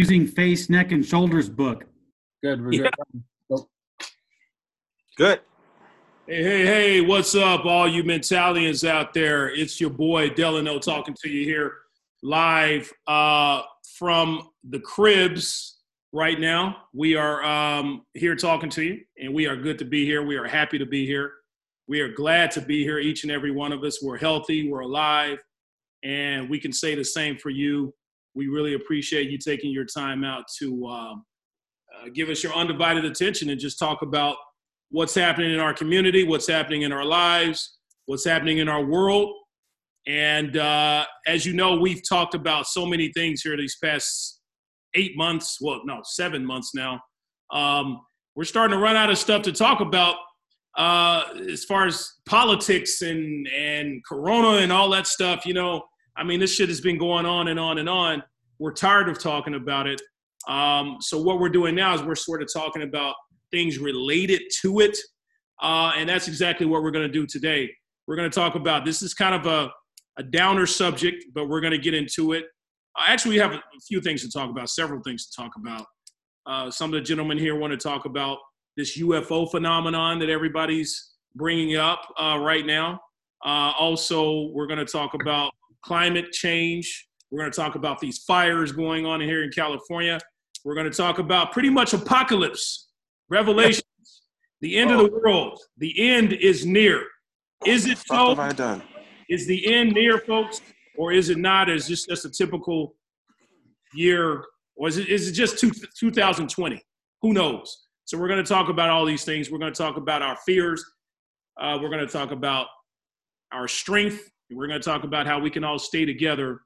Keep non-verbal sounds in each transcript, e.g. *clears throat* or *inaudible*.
using face, neck, and shoulders book. Good. We're Yeah. good. Good. Hey, hey, hey, what's up, all you mentalians out there? It's your boy Delano talking to you here live uh, from the cribs right now. We are um, here talking to you, and we are good to be here. We are happy to be here. We are glad to be here, each and every one of us. We're healthy, we're alive, and we can say the same for you. We really appreciate you taking your time out to um, uh, give us your undivided attention and just talk about what's happening in our community, what's happening in our lives, what's happening in our world. And uh, as you know, we've talked about so many things here these past eight months. Well, no, seven months now. Um, we're starting to run out of stuff to talk about uh, as far as politics and and Corona and all that stuff. You know, I mean, this shit has been going on and on and on. We're tired of talking about it. Um, so what we're doing now is we're sort of talking about things related to it. Uh, and that's exactly what we're going to do today. We're going to talk about this is kind of a, a downer subject, but we're going to get into it. Uh, actually, we have a, few things to talk about, several things to talk about. Uh, some of the gentlemen here want to talk about this UFO phenomenon that everybody's bringing up uh, right now. Uh, also, we're going to talk about climate change. We're going to talk about these fires going on here in California. We're going to talk about pretty much apocalypse Revelations, the end of the world. The end is near. Is it What so? have I done? Is the end near, folks, or is it not? Is this just a typical year, or is it, is it just two, 2020? Who knows? So we're going to talk about all these things. We're going to talk about our fears. Uh, we're going to talk about our strength. We're going to talk about how we can all stay together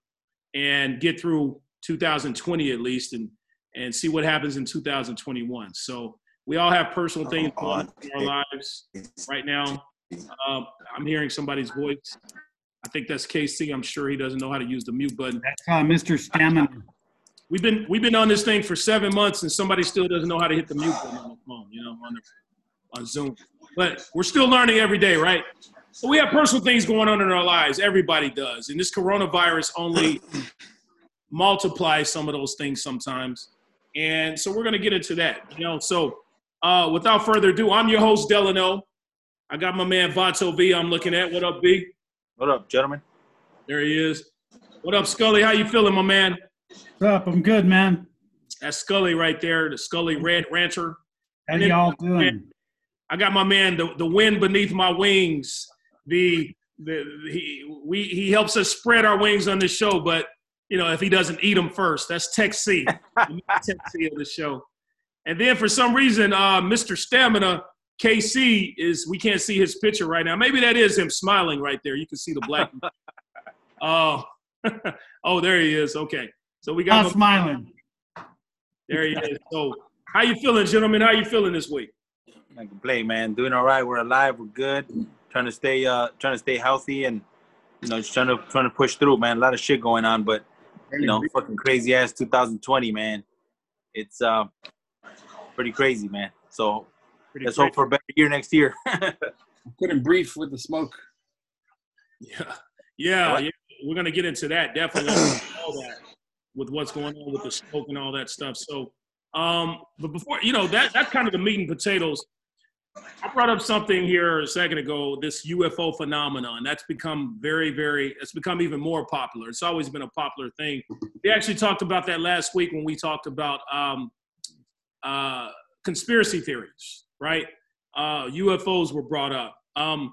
and get through 2020 at least, and and see what happens in 2021. So we all have personal things Come going on on. in our lives right now. Um, I'm hearing somebody's voice. I think that's KC. I'm sure he doesn't know how to use the mute button. That's uh, Mr. Stamina. We've been we've been on this thing for seven months, and somebody still doesn't know how to hit the mute button on the phone. You know, on the, on Zoom. But we're still learning every day, right? So we have personal things going on in our lives. Everybody does, and this coronavirus only *clears throat* multiplies some of those things sometimes. And so we're gonna get into that. You know, so uh, without further ado, I'm your host Delano. I got my man Vato V. I'm looking at. What up, V? What up, gentlemen? There he is. What up, Scully? How you feeling, my man? What's up? I'm good, man. That's Scully right there, the Scully Red Rancher. How And y'all doing? I got my man, the, the wind beneath my wings. The the he we he helps us spread our wings on this show, but you know if he doesn't eat them first, that's Tech C, Tech C of the show. And then for some reason, uh, Mr. Stamina KC is we can't see his picture right now. Maybe that is him smiling right there. You can see the black. *laughs* Oh, *laughs* oh, there he is. Okay, so we got Not my- smiling. there he is. So how you feeling, gentlemen? How you feeling this week? I can play, man. Doing all right. We're alive. We're good. Trying to stay, uh, trying to stay healthy, and you know, just trying to trying to push through, man. A lot of shit going on, but you know, fucking crazy ass 2020, man. It's uh, pretty crazy, man. So Pretty let's great. hope for a better year next year. *laughs* Couldn't breathe with the smoke. Yeah, yeah, yeah. We're gonna get into that definitely. all that with what's going on with the smoke and all that stuff. So, um, but before you know that that's kind of the meat and potatoes. I brought up something here a second ago. This UFO phenomenon that's become very, very. It's become even more popular. It's always been a popular thing. We actually talked about that last week when we talked about um, uh, conspiracy theories, right? Uh, UFOs were brought up. Um,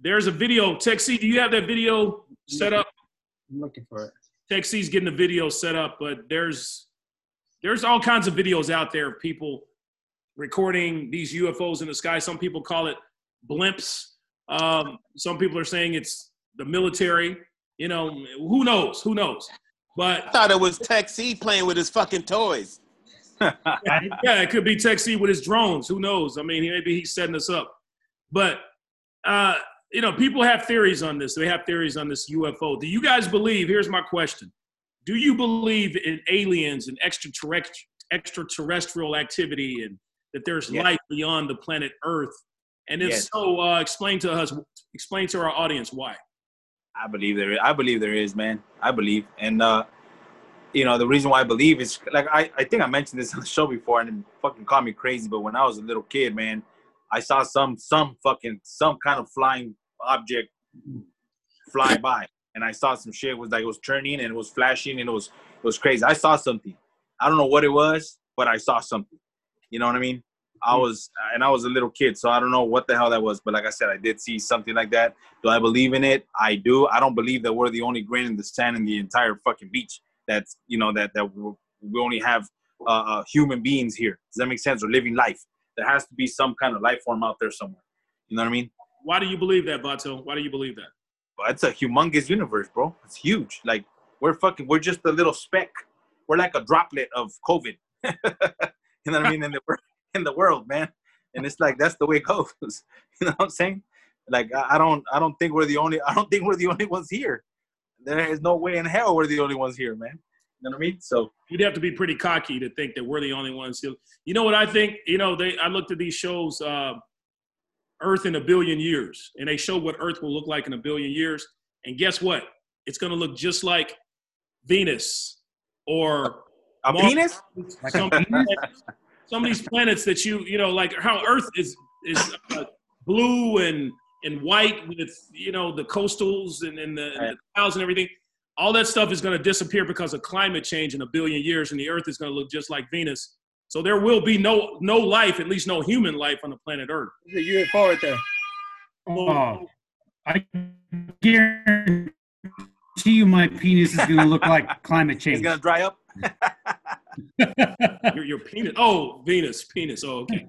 there's a video. C, do you have that video set up? I'm looking for it. Tech C's getting the video set up, but there's there's all kinds of videos out there of people recording these UFOs in the sky. Some people call it blimps. Um, some people are saying it's the military. You know, who knows? Who knows? But I thought it was Tech C playing with his fucking toys. *laughs* yeah, it could be Tech C with his drones. Who knows? I mean, maybe he's setting us up. But uh, you know, people have theories on this. They have theories on this UFO. Do you guys believe? Here's my question: Do you believe in aliens and extraterrestrial extraterrestrial activity, and that there's Yes. life beyond the planet Earth? And if Yes. so, uh, explain to us, explain to our audience why. I believe there. Is, I believe there is, man. I believe, and uh, you know, the reason why I believe is like I, I think I mentioned this *laughs* on the show before, and it fucking called me crazy. But when I was a little kid, man, I saw some some fucking some kind of flying object fly by, and I saw some shit was like it was turning and it was flashing and it was it was crazy. I saw something. I don't know what it was, but I saw something. You know what I mean? I was and I was a little kid, so I don't know what the hell that was. But like I said, I did see something like that. Do I believe in it? I do. I don't believe that we're the only grain in the sand in the entire fucking beach. That's you know that that we're, we only have uh, uh, human beings here. Does that make sense? Or living life. There has to be some kind of life form out there somewhere. You know what I mean? Why do you believe that, Vato? Why do you believe that? But it's a humongous universe, bro. It's huge. Like we're fucking. We're just a little speck. We're like a droplet of COVID. *laughs* you know what I mean? In the wor- *laughs* in the world, man. And it's like that's the way it goes. *laughs* You know what I'm saying? Like I I don't. I don't think we're the only. I don't think we're the only ones here. There is no way in hell we're the only ones here, man. You know what I mean? So You'd have to be pretty cocky to think that we're the only ones. Who, you know what I think? You know, they. I looked at these shows, uh, Earth in a billion years, and they show what Earth will look like in a billion years. And guess what? It's going to look just like Venus or a Mars. penis? *laughs* some, some of these planets that you you know like how Earth is is uh, blue and and white with you know the coastals and, and, the, and the clouds and everything. All that stuff is going to disappear because of climate change in a billion years, and the Earth is going to look just like Venus. So there will be no no life, at least no human life on the planet Earth. There's a UFO right there. Oh, I guarantee you my penis is going to look like *laughs* climate change. It's gonna dry up. *laughs* Your, your penis. Oh, Venus, penis. Oh, okay.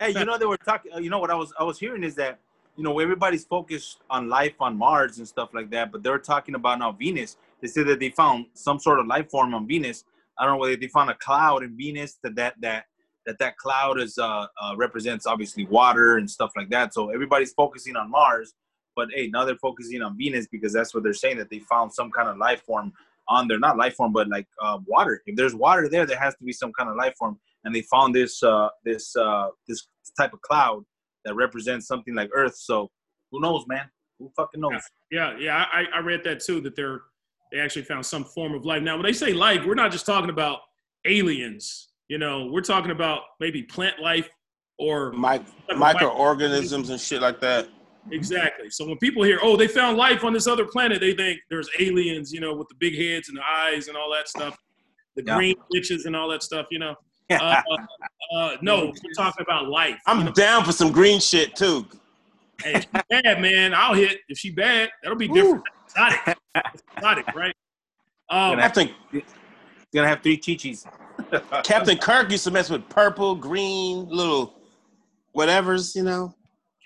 Hey, you know they were talking. You know what I was I was hearing is that you know everybody's focused on life on Mars and stuff like that, but they're talking about now Venus. They said that they found some sort of life form on Venus. I don't know whether they found a cloud in Venus that that that that that cloud is uh, uh represents obviously water and stuff like that. So everybody's focusing on Mars, but hey, now they're focusing on Venus because that's what they're saying that they found some kind of life form on there, not life form, but like uh, water. If there's water there, there has to be some kind of life form and they found this uh, this uh, this type of cloud that represents something like Earth. So who knows, man? Who fucking knows? Yeah, yeah, I, I read that too. That they're they actually found some form of life. Now, when they say life, we're not just talking about aliens. You know, we're talking about maybe plant life or Mi- microorganisms and shit like that. Exactly. So when people hear, oh, they found life on this other planet, they think there's aliens. You know, with the big heads and the eyes and all that stuff, the Yeah. green bitches and all that stuff. You know, uh, uh, no, we're talking about life. I'm know? down for some green shit too. Hey, bad, man, I'll hit. If she bad, that'll be different. Exotic. Exotic, *laughs* right? Um, Gonna Captain gonna have three chichis. *laughs* Captain Kirk used to mess with purple, green, little whatever's, you know.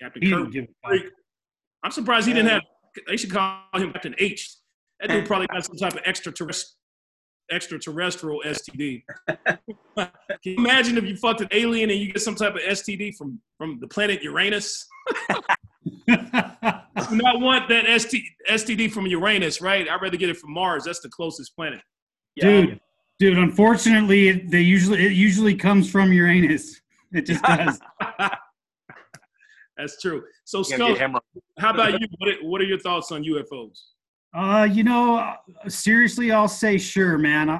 Captain He Kirk. give a Freak. I'm surprised he didn't have. They should call him Captain H. That dude probably got some type of extraterrestrial extraterrestrial STD. *laughs* Can you imagine if you fucked an alien and you get some type of STD from from the planet Uranus? fuck. *laughs* Do not want that ST, STD from Uranus, right? I'd rather get it from Mars. That's the closest planet. dude, dude. Unfortunately, it, they usually it usually comes from Uranus. It just *laughs* does. That's true. So, You're gonna Scout, get hemorrhoids. how about you? What are, what are your thoughts on UFOs? Uh, you know, uh, seriously, I'll say sure, man. I,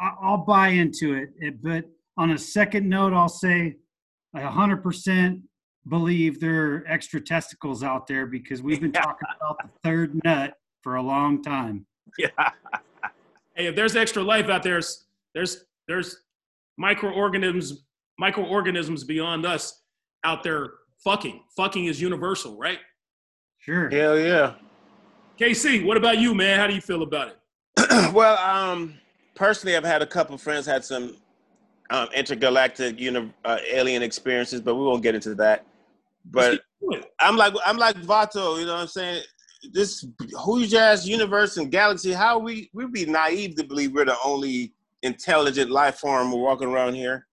I, I'll buy into it. it. But on a second note, I'll say I 100% believe there are extra testicles out there because we've been *laughs* talking about the third nut for a long time. Yeah. Hey, if there's extra life out there, there's there's there's microorganisms microorganisms beyond us out there fucking. Fucking is universal, right? Sure. Hell yeah. KC, what about you, man? How do you feel about it? *clears throat* well, um, personally, I've had a couple friends had some um, intergalactic uni- uh, alien experiences, but we won't get into that. But I'm like I'm like Vato, you know what I'm saying? This huge ass universe and galaxy, how we we'd be naive to believe we're the only intelligent life form walking around here.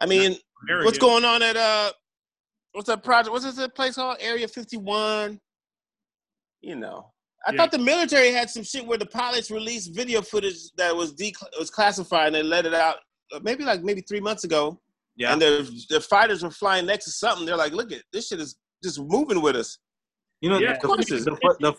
I mean, what's going on at uh what's that project? What's this place called? Area 51. You know. I Yeah. thought the military had some shit where the pilots released video footage that was de- was classified and they let it out uh, maybe like maybe three months ago. Yeah. And their their fighters were flying next to something. They're like, look at this shit is just moving with us. You know, Yeah, the, the, the, the,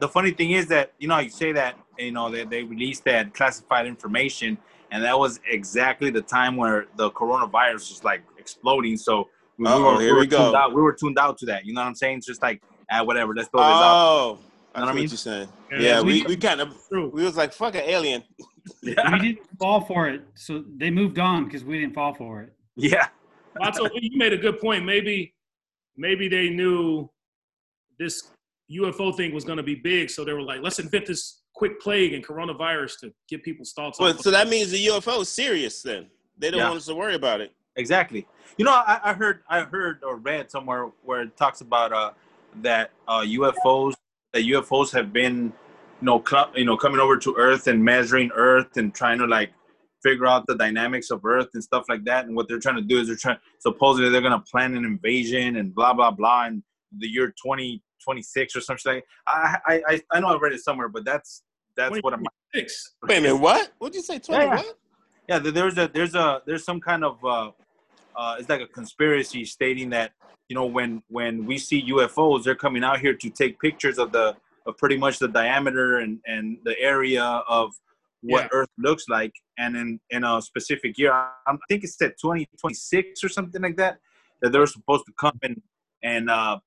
the funny thing is that you know you say that you know, they, they released that classified information, and that was exactly the time where the coronavirus was like exploding. So we, we Uh-oh, were, here we, we go. tuned out. We were tuned out to that. You know what I'm saying? It's just like, ah, whatever. Let's throw this out. Oh, I know what I what mean? you're saying. Yeah, Yeah, we- we, we kind of we was like fuck an alien. *laughs* Yeah. we didn't fall for it, so they moved on because we didn't fall for it. yeah. Vato, you made a good point. Maybe, maybe they knew this UFO thing was going to be big, so they were like, "Let's invent this quick plague and coronavirus to get people's thoughts." Well, off so that means the UFO is serious then. They don't Yeah. want us to worry about it. Exactly. You know, I, I heard, I heard or read somewhere where it talks about uh, that uh, UFOs, that UFOs have been, you know, cl- you know, coming over to Earth and measuring Earth and trying to like figure out the dynamics of Earth and stuff like that. And what they're trying to do is they're trying, supposedly they're gonna plan an invasion and blah blah blah in the year 2026 or something. Like I, I, I, I know I read it somewhere, but that's that's what I'm. six. *laughs* Wait a minute, what? What'd you say? Twenty Yeah. what? Yeah, there's a there's a there's some kind of uh, uh, it's like a conspiracy stating that you know when when we see UFOs, they're coming out here to take pictures of the of pretty much the diameter and and the area of what Yeah. Earth looks like, and in in a specific year, I I think it said 2026 or something like that, that they're supposed to come and and uh,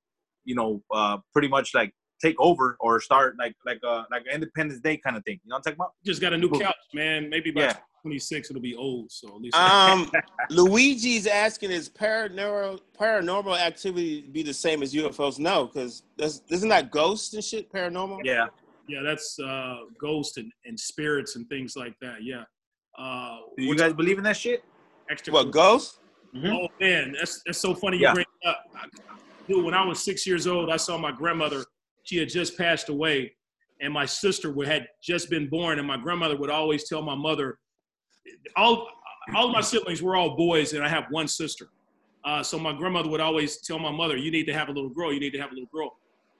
you know uh, pretty much like take over or start like like uh like an Independence Day kind of thing. You know what I'm talking about? Just got a new couch, man. Maybe by Yeah. 26 it'll be old. So at least Um, *laughs* Luigi's asking, is paranormal paranormal activity be the same as UFOs? No, because isn't that ghosts and shit paranormal? Yeah. yeah, that's uh, ghosts and, and spirits and things like that. Yeah. Uh, Do you guys believe in that shit? extra? What ghosts? Oh man, that's that's so funny you Yeah. bring it up. Dude, when I was six years old, I saw my grandmother. She had just passed away, and my sister had just been born. And my grandmother would always tell my mother, all all my siblings were all boys, and I have one sister. Uh, so my grandmother would always tell my mother, "You need to have a little girl. You need to have a little girl."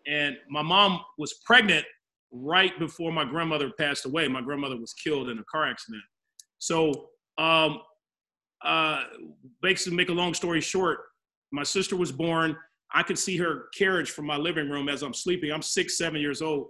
And my mom was pregnant right before my grandmother passed away. My grandmother was killed in a car accident. So, um, uh, basically, make a long story short, my sister was born. I could see her carriage from my living room as I'm sleeping. I'm six, seven years old.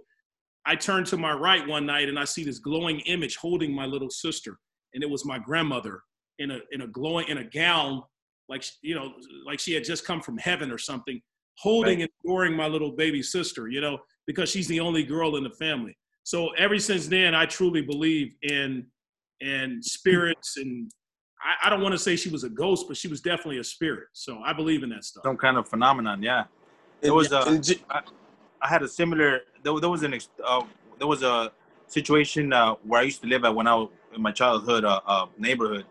I turned to my right one night and I see this glowing image holding my little sister, and it was my grandmother in a in a glowing in a gown, like you know, like she had just come from heaven or something, holding and adoring my little baby sister. You know, because she's the only girl in the family. So ever since then, I truly believe in in spirits and I, I don't want to say she was a ghost, but she was definitely a spirit. So I believe in that stuff. Some kind of phenomenon, yeah. There was a- And J- I had a similar. There, there was an uh, there was a situation uh, where I used to live at when I was in my childhood uh, uh, neighborhood.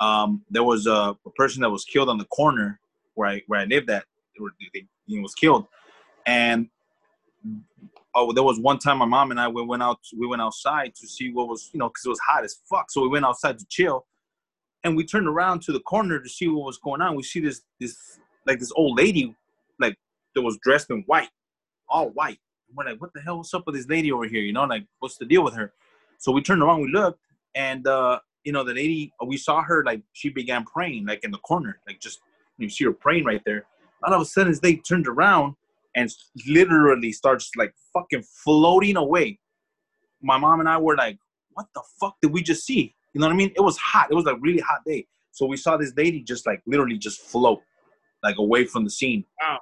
Um, there was a, a person that was killed on the corner where I where I lived at. He was killed, and oh, there was one time my mom and I we went out we went outside to see what was you know because it was hot as fuck. So we went outside to chill, and we turned around to the corner to see what was going on. We see this this like this old lady like that was dressed in white, all white. We're like, what the hell? What's up with this lady over here? You know, like what's the deal with her? So we turned around, we looked, and uh, you know, the lady we saw her like she began praying like in the corner, like just you see her praying right there. All of a sudden, as they turned around and literally starts like fucking floating away. My mom and I were like, what the fuck did we just see? You know what I mean? It was hot. It was a really hot day. So we saw this lady just like literally just float like away from the scene. Wow.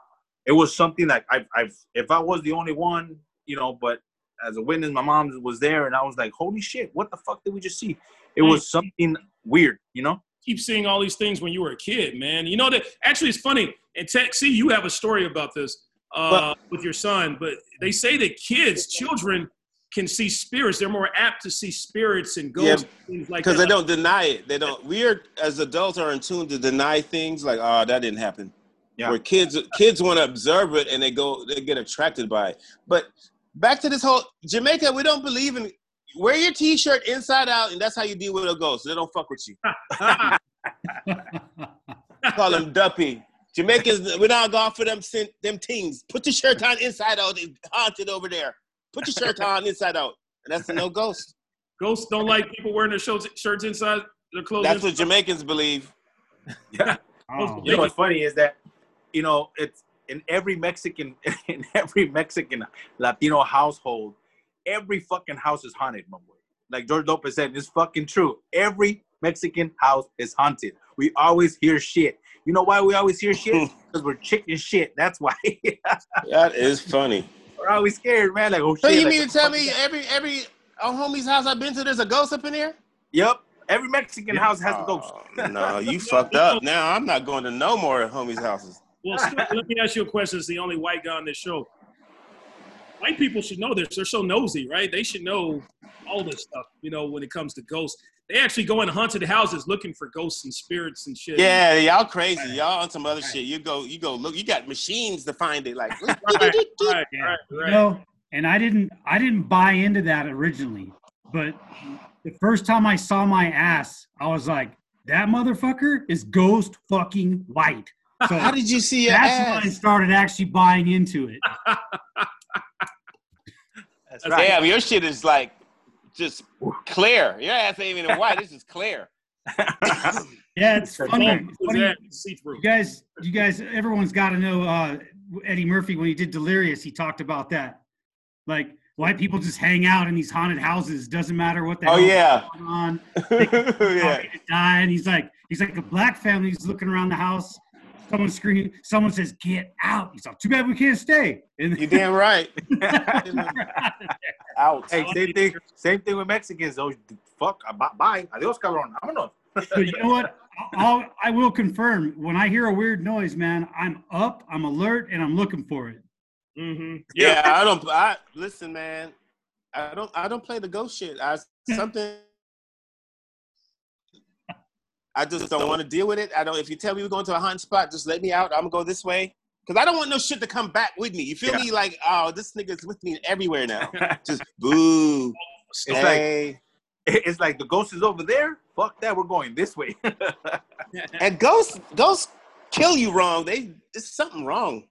It was something like I've, I've, if I was the only one, you know, but as a witness, my mom was there and I was like, holy shit, what the fuck did we just see? It was something weird, you know? Keep seeing all these things when you were a kid, man. You know that actually it's funny. And Tech, see, you have a story about this uh, with your son, but they say that kids, children, can see spirits. They're more apt to see spirits and ghosts, things like because they don't deny it. They don't. We are as adults are in tune to deny things like, oh, that didn't happen. Yeah. Where kids kids want to observe it and they go they get attracted by it. But back to this whole Jamaica, we don't believe in wear your t-shirt inside out and that's how you deal with a ghost. They don't fuck with you. *laughs* Call them duppy. Jamaicans, we're not going for them sin- them things. Put your shirt on inside out. It's haunted over there. Put your shirt on inside out. And that's a no ghost. Ghosts don't like people wearing their shirts, shirts inside their clothes. That's what. Jamaicans believe. Yeah. *laughs* Oh. You know what's oh. funny is that, you know, it's in every Mexican, *laughs* in every Mexican Latino household, every fucking house is haunted, my boy. Like George Lopez said, it's fucking true. Every Mexican house is haunted. We always hear shit. You know why we always hear shit? *laughs* Because we're chicken shit. That's why. *laughs* That is funny. we're always scared, man. Like, oh shit. So you like, mean to tell me that. every every a homie's house I've been to, there's a ghost up in here? Yep. Every Mexican house has a ghost. Oh, no, you fucked up. Now I'm not going to no more homies' houses. Well, *laughs* Scott, let me ask you a question. As the only white guy on this show, white people should know this. They're so nosy, right? They should know all this stuff. You know, when it comes to ghosts, they actually go in haunted houses looking for ghosts and spirits and shit. Yeah, y'all crazy. Y'all on some other shit. You go, you go look. You got machines to find it. Like, *laughs* right, right, right, You know, and I didn't I didn't buy into that originally, but the first time I saw my ass, I was like, that motherfucker is ghost fucking white. So how did you see your that's when I started actually buying into it. That's right. Damn, your shit is like just clear. Your ass ain't even white. This is clear. *laughs* Yeah, it's funny. It's funny. You guys, you guys, everyone's got to know uh, Eddie Murphy when he did Delirious. He talked about that, like white people just hang out in these haunted houses. Doesn't matter what the Oh hell's yeah, going on. *laughs* yeah. die, and he's like, he's like a black family. He's looking around the house. Someone screaming. Someone says, "Get out!" He's like, "Too bad we can't stay." And You damn right. *laughs* Out. hey, same thing. Same thing with Mexicans. Oh, fuck. Bye. bye. Adios, cabrón. Vámonos. *laughs* so you know what? I'll, I will confirm. When I hear a weird noise, man, I'm up, I'm alert, and I'm looking for it. Mm-hmm. Yeah, I don't. I listen, man. I don't. I don't play the ghost shit. I something. I just don't want to deal with it. I don't. If you tell me we're going to a haunted spot, just let me out. I'm gonna go this way because I don't want no shit to come back with me. You feel Yeah. me? Like, oh, this nigga's with me everywhere now. *laughs* Just boo. It's like it's like the ghost is over there. Fuck that. We're going this way. *laughs* and ghosts, ghosts kill you wrong. They, it's something wrong.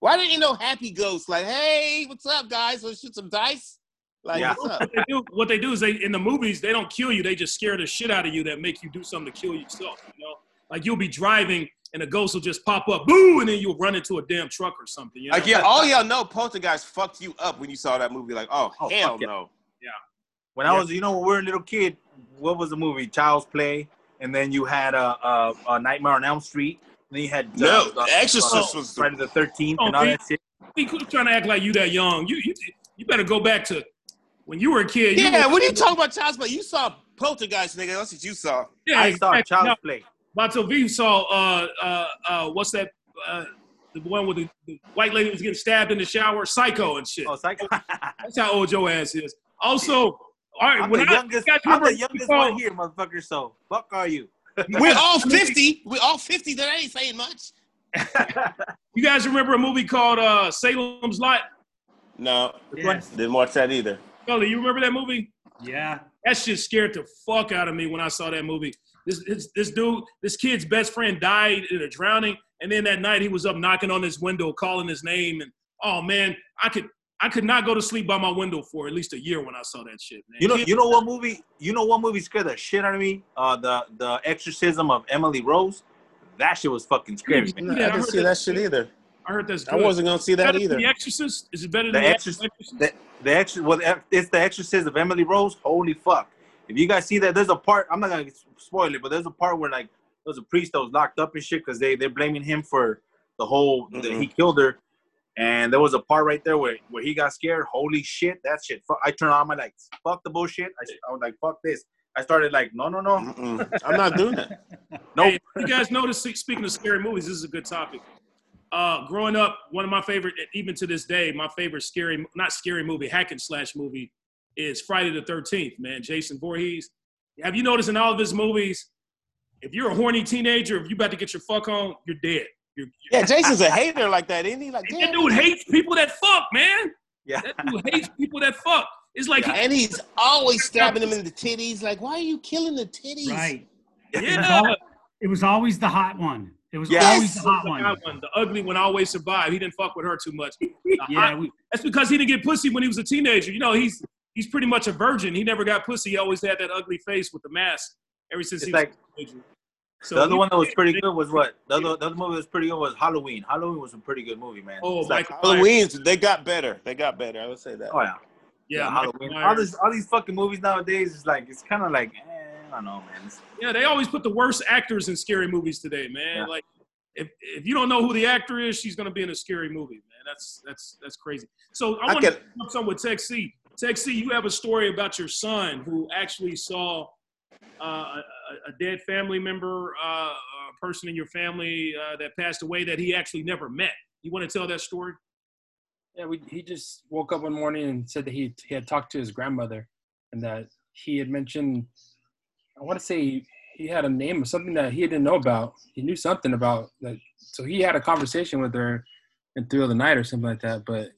Why didn't you know happy ghosts? Like, hey, what's up, guys? Let's shoot some dice. Like, Yeah. What they, do, what they do is they in the movies they don't kill you. They just scare the shit out of you that make you do something to kill yourself. You know, like you'll be driving and a ghost will just pop up, boo, and then you'll run into a damn truck or something. You know? Like, yeah, all y'all know Poltergeist fucked you up when you saw that movie. Like, oh, Oh, hell fuck yeah. no. when I was, you know, when we were a little kid, what was the movie? Child's Play, and then you had a uh, uh, uh, Nightmare on Elm Street. Then you had uh, No, uh, Exorcist uh, was the- Friday the Thirteenth Oh, and all that shit. You quit trying to act like you that young. You you you better go back to when you were a kid. You Yeah, were- what are you talking about, Child's Play? You saw Poltergeist, nigga. That's what you saw. Yeah, I saw exactly. Child's Play. Vato V saw uh uh uh what's that uh the one with the, the white lady was getting stabbed in the shower, psycho and shit. Oh, psycho. *laughs* That's how old your ass is. Also, all right, I'm when the I, youngest. you guys I'm the youngest one here, motherfucker. So fuck are you? *laughs* We're all *laughs* 50. We're all 50. That ain't saying much. You guys remember a movie called uh, Salem's Lot? No, Yes. didn't watch that either. Kelly, you remember that movie? Yeah. That shit scared the fuck out of me when I saw that movie. This, this this dude, this kid's best friend died in a drowning, and then that night he was up knocking on his window, calling his name, and oh man, I could I could not go to sleep by my window for at least a year when I saw that shit, man. You know, you know what movie? You know what movie scared the shit out of me? Uh, the the Exorcism of Emily Rose. That shit was fucking scary. man. Yeah, I I didn't see that- that shit either. I heard that's I wasn't gonna see that better either. than The Exorcist? Is it better The than The Exorcist- Exorcist? The the extra well, it's the Exorcist of Emily Rose. Holy fuck! If you guys see that, there's a part. I'm not gonna spoil it, but there's a part where like there's a priest that was locked up and shit because they they're blaming him for the whole that Mhm. he killed her. And there was a part right there where, where he got scared. Holy shit, that shit. Fuck, I turned on my lights. Fuck the bullshit. I, I was like, fuck this. I started like, no, no, no, Mm-mm. I'm not doing that. *laughs* nope. Hey, you guys notice, speaking of scary movies, this is a good topic. Uh, growing up, one of my favorite, even to this day, my favorite scary, not scary movie, hack and slash movie is Friday the 13th, man. Jason Voorhees. Have you noticed in all of his movies, if you're a horny teenager, if you're about to get your fuck on, you're dead. You're, Yeah, Jason's a *laughs* hater like that, isn't he? Like, that dude hates people that fuck, man. Yeah. That dude hates people that fuck. It's like, And he's *laughs* always stabbing him in the *laughs* titties. Like, why are you killing the titties? Right. yeah. It was always the hot one. It was Yes. always the hot The one. one, the ugly one always survived. He didn't fuck with her too much. *laughs* Yeah, hot we, That's because he didn't get pussy when he was a teenager. You know, he's he's pretty much a virgin. He never got pussy. He always had that ugly face with the mask ever since It's he like was a teenager. So the other he- one that was pretty good was what? The other, the other movie that was pretty good was Halloween. Halloween was a pretty good movie, man. Oh, It's like, Halloween's, they got better. They got better. I would say that. oh yeah. Yeah, Halloween. Michael All Myers. this, all these fucking movies nowadays is like it's kind of like eh, I don't know, man. It's, Yeah, they always put the worst actors in scary movies today, man. Yeah. Like if if you don't know who the actor is, she's gonna be in a scary movie, man. That's that's that's crazy. So I I want to can- up something with Tech C. Tech C, you have a story about your son who actually saw uh, a, a dead family member, uh, a person in your family uh, that passed away that he actually never met. You want to tell that story? Yeah, we, he just woke up one morning and said that he, he had talked to his grandmother and that he had mentioned, I want to say he had a name of something that he didn't know about. He knew something about that. So he had a conversation with her in through the night or something like that. But,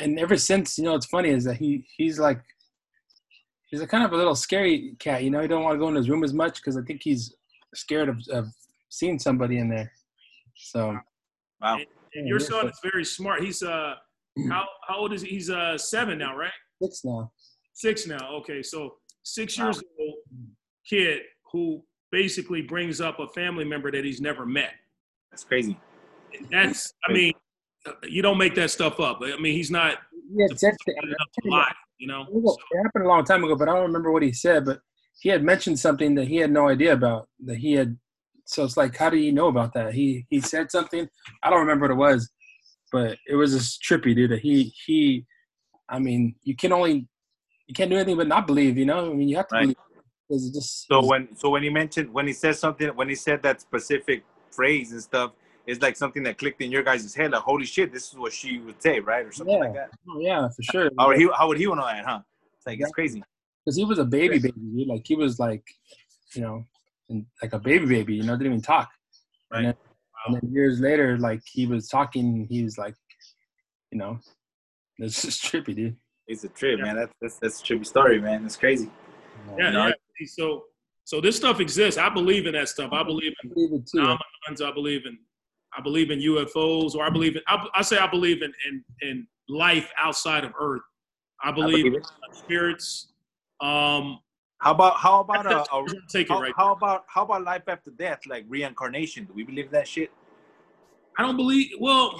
and ever since, you know, it's funny is that he, he's like, he's a kind of a little scary cat, you know, he don't want to go in his room as much because I think he's scared of, of seeing somebody in there. So, wow. And your son is very smart. He's uh *clears throat* how how old is he? He's uh seven now, right? six now. Six now. Okay, so six Wow. years old kid who basically brings up a family member that he's never met. That's crazy. That's I mean, you don't make that stuff up. I mean, he's not He had said that, alive, you know. It it happened a long time ago, but I don't remember what he said. But he had mentioned something that he had no idea about. That he had. So it's like, how do you know about that? He he said something. I don't remember what it was, but it was just trippy, dude. That he he. I mean, you can only you can't do anything but not believe. You know, I mean, you have to Right. believe. Because it just So when so when he mentioned when he said something when he said that specific phrase and stuff, it's like something that clicked in your guys' head. Like, holy shit, this is what she would say, right, or something like that. oh, yeah, for sure. How would he how would he know that, huh? It's like it's crazy. because he was a baby baby, dude. Like he was like, you know, and like a baby baby. You know, didn't even talk. And Right. then, and then years later, like he was talking, he was like, you know, it's just trippy, dude. It's a trip, Yeah. man. That's that's that's a trippy story, man. It's crazy. Yeah, know, yeah. So so this stuff exists. I believe in that stuff. I believe I in believe too. I believe in I believe in UFOs, or I believe in I, I say I believe in, in in life outside of Earth. I I believe, believe it. in spirits. Um, How about how about that's- uh, a, we're it right. how about how about life after death, like reincarnation? Do we believe that shit? I don't believe. Well,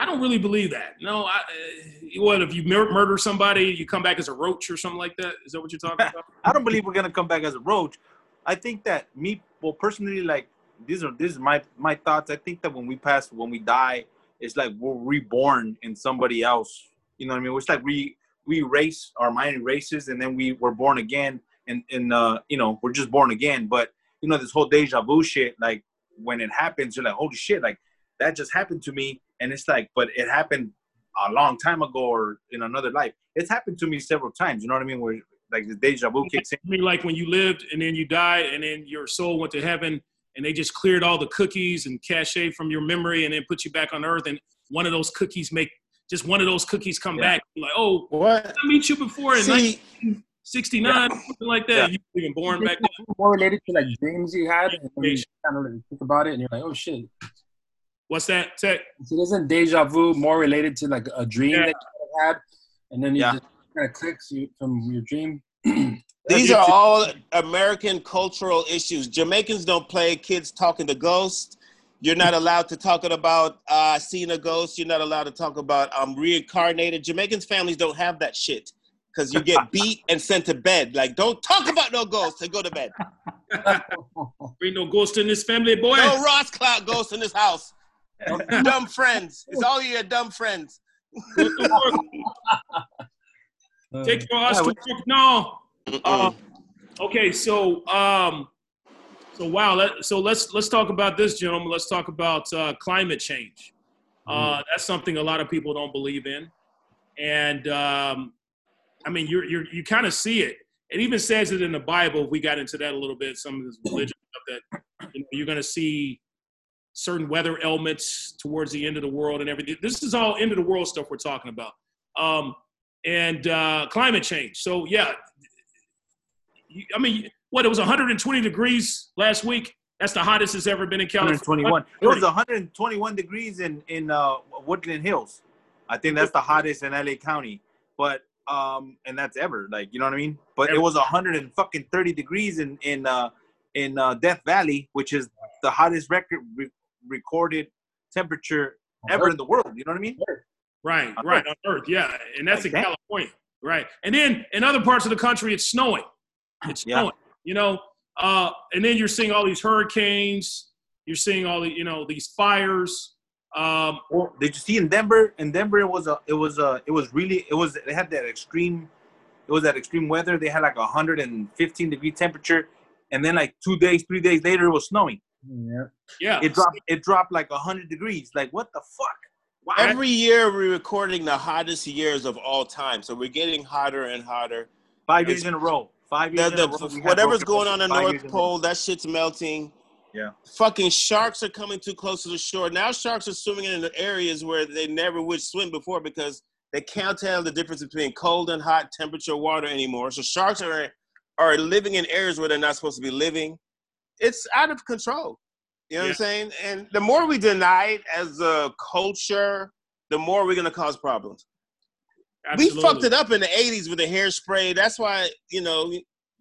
I don't really believe that. No, I. Uh, what if you mur- murder somebody, you come back as a roach or something like that? Is that what you're talking about? *laughs* I don't believe we're gonna come back as a roach. I think that me, well, personally, like these are this is my my thoughts. I think that when we pass, when we die, it's like we're reborn in somebody else. You know what I mean? It's like we we erase our mind erases, and then we were born again, and and uh, you know we're just born again. But you know this whole deja vu shit, like when it happens, you're like, holy shit, like that just happened to me, and it's like, but it happened a long time ago or in another life. It's happened to me several times. You know what I mean? Where like the deja vu kicks in. I mean, like when you lived and then you died and then your soul went to heaven and they just cleared all the cookies and cachet from your memory and then put you back on earth and one of those cookies make just one of those cookies come Yeah. back. You're like, oh, What? I meet you before in See, 1969, something like that. Yeah. You were even born back think then. that's more related to like dreams you had, and then you Information. kind of really think about it, and you're like, oh shit. What's that, Tech? So isn't deja vu more related to like a dream Yeah. that you had, and then you Yeah. just kind of clicks you from your dream? *clears throat* these are all American cultural issues. Jamaicans don't play kids talking to ghosts. You're not allowed to talk about uh, seeing a ghost. You're not allowed to talk about um, reincarnated. Jamaicans families don't have that shit because you get beat and sent to bed. Like, don't talk about no ghosts and go to bed. *laughs* Ain't no ghost in this family, boy. No Ross Cloud ghost in this house. Dumb friends. It's all your dumb friends. Go to work. Take your ass Yeah, to we- work now. Uh, okay, so um, so wow. Let, so let's let's talk about this, gentlemen. Let's talk about uh, climate change. Uh, that's something a lot of people don't believe in, and um, I mean, you're, you're you kind of see it. It even says it in the Bible. We got into that a little bit, some of this religion stuff that you know, you're going to see certain weather elements towards the end of the world and everything. This is all end of the world stuff we're talking about, um, and uh, climate change. So yeah, I mean, what it was 120 degrees last week. That's the hottest it's ever been in California. 121. It was 121 degrees in in uh, Woodland Hills. I think that's the hottest in LA County. But um, and that's ever like you know what I mean. But it was 100 and fucking 30 degrees in in uh, in uh, Death Valley, which is the hottest record re- recorded temperature ever in the world. You know what I mean? Right, On right, on Earth, yeah, and that's Like in that. California, right? And then in other parts of the country, it's snowing. It's Yeah. snowing, you know. Uh, and then you're seeing all these hurricanes. You're seeing all the, you know, these fires. Um, Well, did you see in Denver? In Denver, it was a, it was a, it was really, it was. They had that extreme, it was that extreme weather. They had like a 115 degree temperature, and then like two days, three days later, it was snowing. Yeah. yeah, It dropped, it dropped like 100 degrees. Like what the fuck? Why? Every year we're recording the hottest years of all time, so we're getting hotter and hotter. Five years in a row. Five The, years the, in a row. whatever's going on in the North years in a row. Pole, that shit's melting. Yeah. Fucking sharks are coming too close to the shore. Now sharks are swimming in the areas where they never would swim before because they can't tell the difference between cold and hot temperature water anymore. So sharks are are living in areas where they're not supposed to be living. It's out of control. You know what I'm saying? And the more we deny it as a culture, the more we're gonna cause problems. absolutely. We fucked it up in the '80s with the hairspray. That's why you know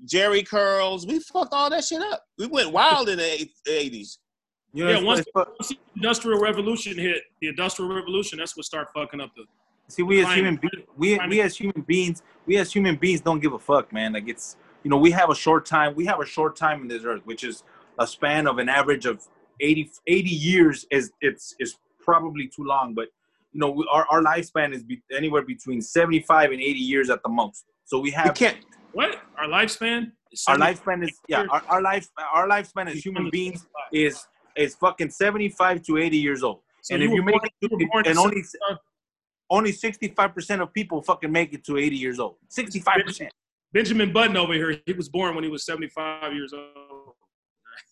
Jerry curls. We fucked all that shit up. We went wild in the '80s. You know, Yeah, once, it's fu- once the industrial revolution hit, the industrial revolution, that's what started fucking up the. See, we as Climate. human beings, we, Climate. we as human beings, we as human beings don't give a fuck, man. Like it's, you know, we have a short time. We have a short time in this earth, which is a span of an average of 80, 80 years. Is it's is probably too long, but you know, we, our our lifespan is be, anywhere between seventy five and eighty years at the most. So we We have can't. What? Our lifespan? our lifespan is yeah, our, our life our lifespan as human beings is is fucking seventy five to eighty years old. So and you if you make born- it, you were to, born and only only sixty five percent of people fucking make it to eighty years old. Sixty five percent. Benjamin Button over here, he was born when he was 75 years old.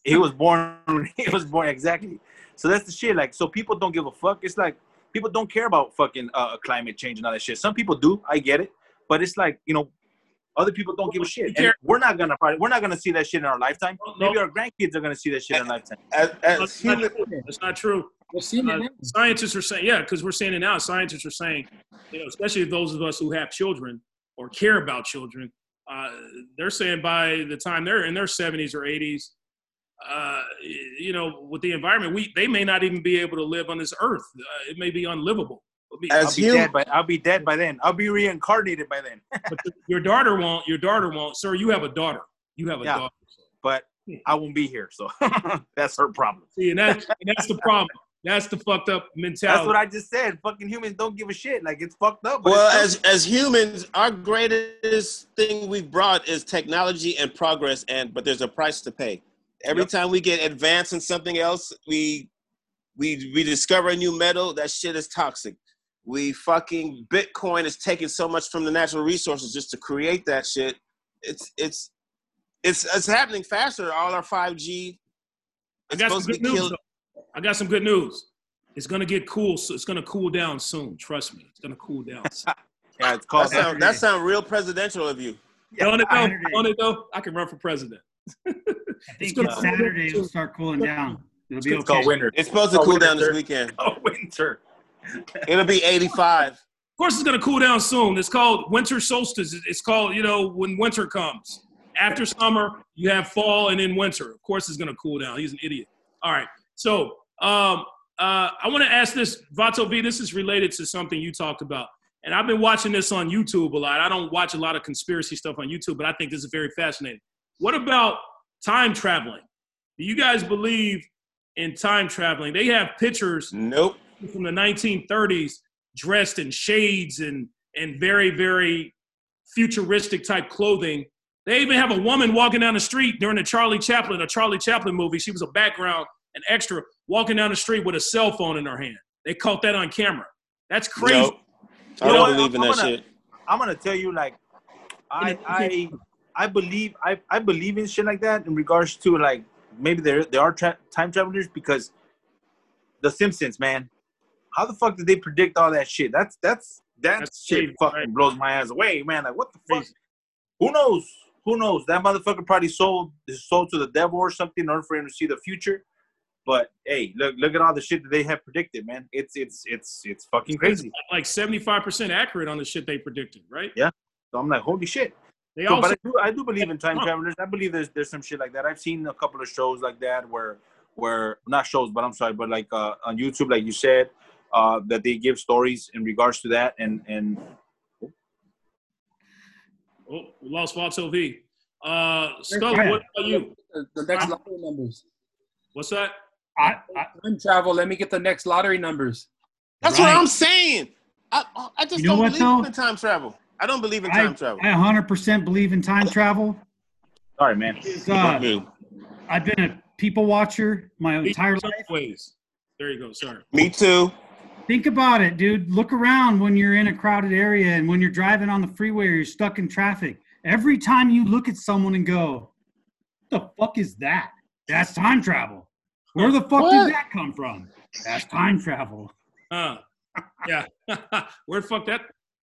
He was born. *laughs* He was born exactly. So that's the shit. Like, so people don't give a fuck. It's like people don't care about fucking uh, climate change and all that shit. Some people do. I get it, but it's like you know, other people don't give a shit. And we're not gonna probably we're not gonna see that shit in our lifetime. No. Maybe our grandkids are gonna see that shit in our lifetime. As, as That's not human, true. That's not true. We're seeing Uh, it now. scientists are saying, yeah, because we're seeing it now. Scientists are saying, you know, especially those of us who have children or care about children, uh, they're saying by the time they're in their 70s or 80s, uh, you know, with the environment, we they may not even be able to live on this earth. Uh, it may be unlivable. It'll be- I'll as be human, dead by I'll be dead by then. I'll be reincarnated by then. *laughs* but your daughter won't. Your daughter won't. Sir, you have a daughter. You have a Yeah. daughter. But I won't be here, so *laughs* that's her problem. See, and, that, and that's the problem. That's the fucked up mentality. That's what I just said. Fucking humans don't give a shit. Like it's fucked up. but well, as as humans, our greatest thing we've brought is technology and progress, and but there's a price to pay. Every Yep. time we get advanced in something else, we we we discover a new metal. That shit is toxic. We fucking Bitcoin is taking so much from the natural resources just to create that shit. It's it's it's it's happening faster. All our five G. I It's got some supposed to good be news. killed. Though. I got some good news. It's gonna get cool. So it's gonna cool down soon. Trust me. It's gonna cool down. Soon. *laughs* yeah, it's That called. sound that sound real presidential of you. Don't it though? Saturday. Don't it though? I can run for president. *laughs* I It's think gonna- Saturday it'll start cooling down. It'll be It's okay. called winter. It's supposed to cool winter, down this weekend. *laughs* Oh, winter. It'll be 85. Of course, it's gonna cool down soon. It's called winter solstice. It's called you know when winter comes. After summer, you have fall and then winter. Of course, it's gonna cool down. He's an idiot. All right. So um, uh, I want to ask this, Vato V. This is related to something you talked about, and I've been watching this on YouTube a lot. I don't watch a lot of conspiracy stuff on YouTube, but I think this is very fascinating. What about time traveling? Do you guys believe in time traveling? They have pictures Nope. from the 1930s dressed in shades and and very very futuristic type clothing they even have a woman walking down the street during the charlie chaplin a charlie chaplin movie she was a background an extra walking down the street with a cell phone in her hand they caught that on camera that's crazy Nope. I You know don't what? believe in I'm that gonna- shit. I'm gonna tell you, like, I I I believe I I believe in shit like that in regards to like maybe there there are tra- time travelers because the Simpsons, man. How the fuck did they predict all that shit? That's that's that That's shit crazy, fucking right? blows my ass away, man. Like, what the fuck? Crazy. Who knows? Who knows? That motherfucker probably sold his soul to the devil or something in order for him to see the future. But hey, look look at all the shit that they have predicted, man. It's it's it's it's fucking crazy. like 75% accurate on the shit they predicted right Yeah. So I'm like, holy shit. they So, also but I do, I do believe in time travelers. I believe there's there's some shit like that. I've seen a couple of shows like that where where not shows, but I'm sorry, but like uh, on YouTube, like you said, uh, that they give stories in regards to that, and and Oh, we lost Vato V. Uh, Scully, what about you? The, the next lottery numbers. What's that? I, I, Time travel. Let me get the next lottery numbers. That's Right. what I'm saying. I, I just You know don't believe though? in time travel. I don't believe in I, time travel. I 100% believe in time travel. sorry, man. Uh, I've been a people watcher my entire life. Ways. There you go. Sorry. Me too. Think about it, dude. Look around when you're in a crowded area and when you're driving on the freeway or you're stuck in traffic. Every time you look at someone and go, "What the fuck is that?" That's time travel. Where the fuck What? did that come from? That's time travel. Uh, yeah. *laughs* Where the fuck that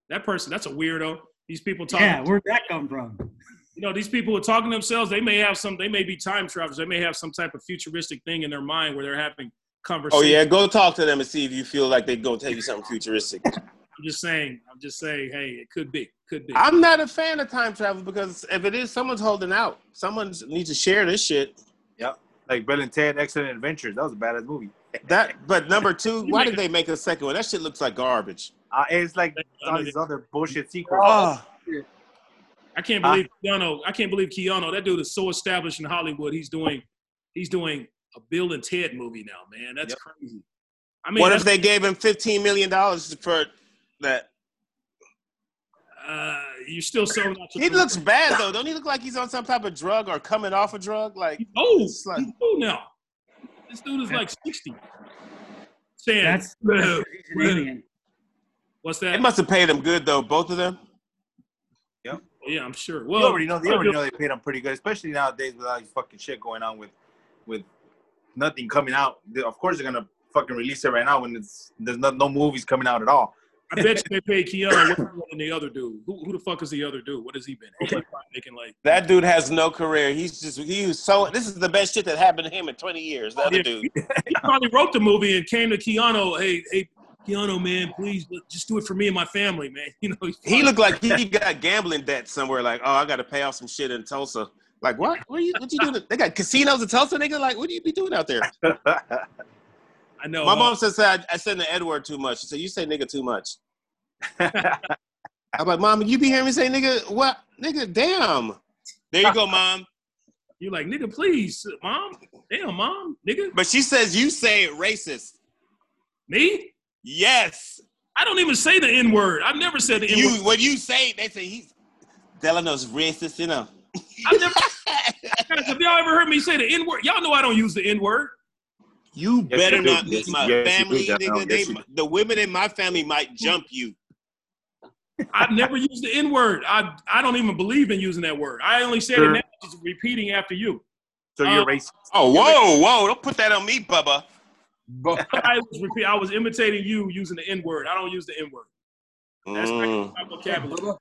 that person? That's a weirdo. These people talking. Yeah, where'd that come from? you know, these people are talking to themselves. They may have some. They may be time travelers. They may have some type of futuristic thing in their mind where they're having conversations. Oh yeah, go talk to them and see if you feel like they're gonna tell you something futuristic. I'm just saying. I'm just saying. Hey, it could be. Could be. I'm not a fan of time travel because if it is, someone's holding out. Someone needs to share this shit. Like Bill and Ted Excellent Adventures. That was a badass movie. That, but number two, *laughs* why did they make a second one? That shit looks like garbage. Uh, it's like all these other bullshit sequels. Oh, I can't believe Keanu. I can't believe Keanu. That dude is so established in Hollywood. He's doing. He's doing a Bill and Ted movie now, man. That's Yep. crazy. I mean, what if they gave him fifteen million dollars for that? Uh, you're still so. Not He looks bad though. Don't he look like he's on some type of drug or coming off a drug? Like old. It's like- He's old now. This dude is like 60. Saying, That's, "Well, he's an what's they that? must have paid him good though, both of them. yeah, I'm sure. You Well, already know. You already know they paid them pretty good, especially nowadays with all these fucking shit going on with, with nothing coming out. Of course, they're gonna fucking release it right now when it's there's no, no movies coming out at all. I bet you they paid Keanu more than the other dude. Who, who the fuck is the other dude? What has he been? Making like That dude has no career. He's just he was so. This is the best shit that happened to him in twenty years. The oh, other Yeah. dude. he probably wrote the movie and came to Keanu. Hey, hey, Keanu, man, please just do it for me and my family, man. *laughs* You know, He looked like he got gambling debt somewhere. Like, oh, I got to pay off some shit in Tulsa. Like, what? What are you? What you doing? They got casinos in Tulsa, nigga. Like, what do you be doing out there? *laughs* I know. My mom says I, I said the N word too much. She said you say nigga too much. *laughs* I'm like, mom, you be hearing me say nigga? What? Nigga, damn. There you go, mom. You're like, nigga, please, mom. Damn, mom, nigga. But she says you say racist. Me? Yes. I don't even say the N word. I've never said the N word. You when you say they say he's Delano's racist, you know. I've never. *laughs* Have y'all ever heard me say the N word? Y'all know I don't use the N word. You Yes, better you not meet Yes, my yes, family, nigga. They, Yes, you the women in my family might jump you. I've never used the N word. I I don't even believe in using that word. I only said Sure. it now, just repeating after you. so you're Uh, racist. Oh, whoa, whoa! Don't put that on me, Bubba. But *laughs* I was repeat. I was imitating you using the N word. I don't use the N word. That's Mm, my vocabulary.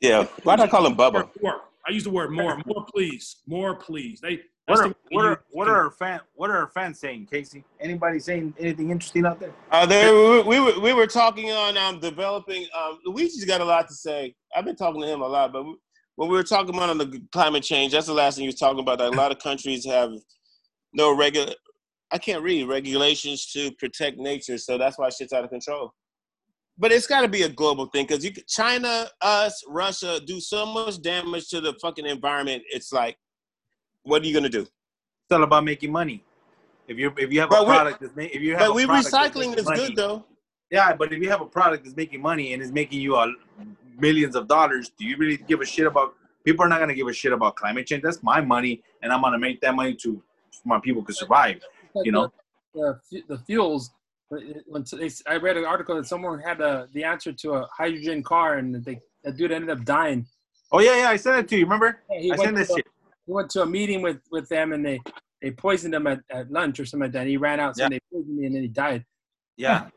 yeah. Why'd I call him Bubba? More. I use the word more. More, please. More, please. They. What are what are what are our fan what are our fans saying, Casey? Anybody saying anything interesting out there? Uh, there, we, we were we were talking on um, developing. Um, Luigi's got a lot to say. I've been talking to him a lot, but we, when we were talking about on the climate change, that's the last thing he was talking about. That a lot of countries have no regular. I can't read regulations to protect nature, so that's why shit's out of control. But it's got to be a global thing because you, China, us, Russia do so much damage to the fucking environment. It's like, what are you gonna do? It's all about making money. If you if you have But a product that's ma- if you have But a we product that's recycling is money- good though. Yeah, but if you have a product that's making money and is making you a millions of dollars, do you really give a shit about? People are not gonna give a shit about climate change. That's my money, and I'm gonna make that money to my people could survive. You know? the, the, the fuels. When I read an article that someone had a, the answer to a hydrogen car, and they the dude ended up dying. Oh yeah, yeah, I sent it to you. Remember? He I sent this to, shit. He went to a meeting with, with them, and they, they poisoned him at, at lunch or something like that. And he ran out, saying they poisoned me, and then he died. Yeah.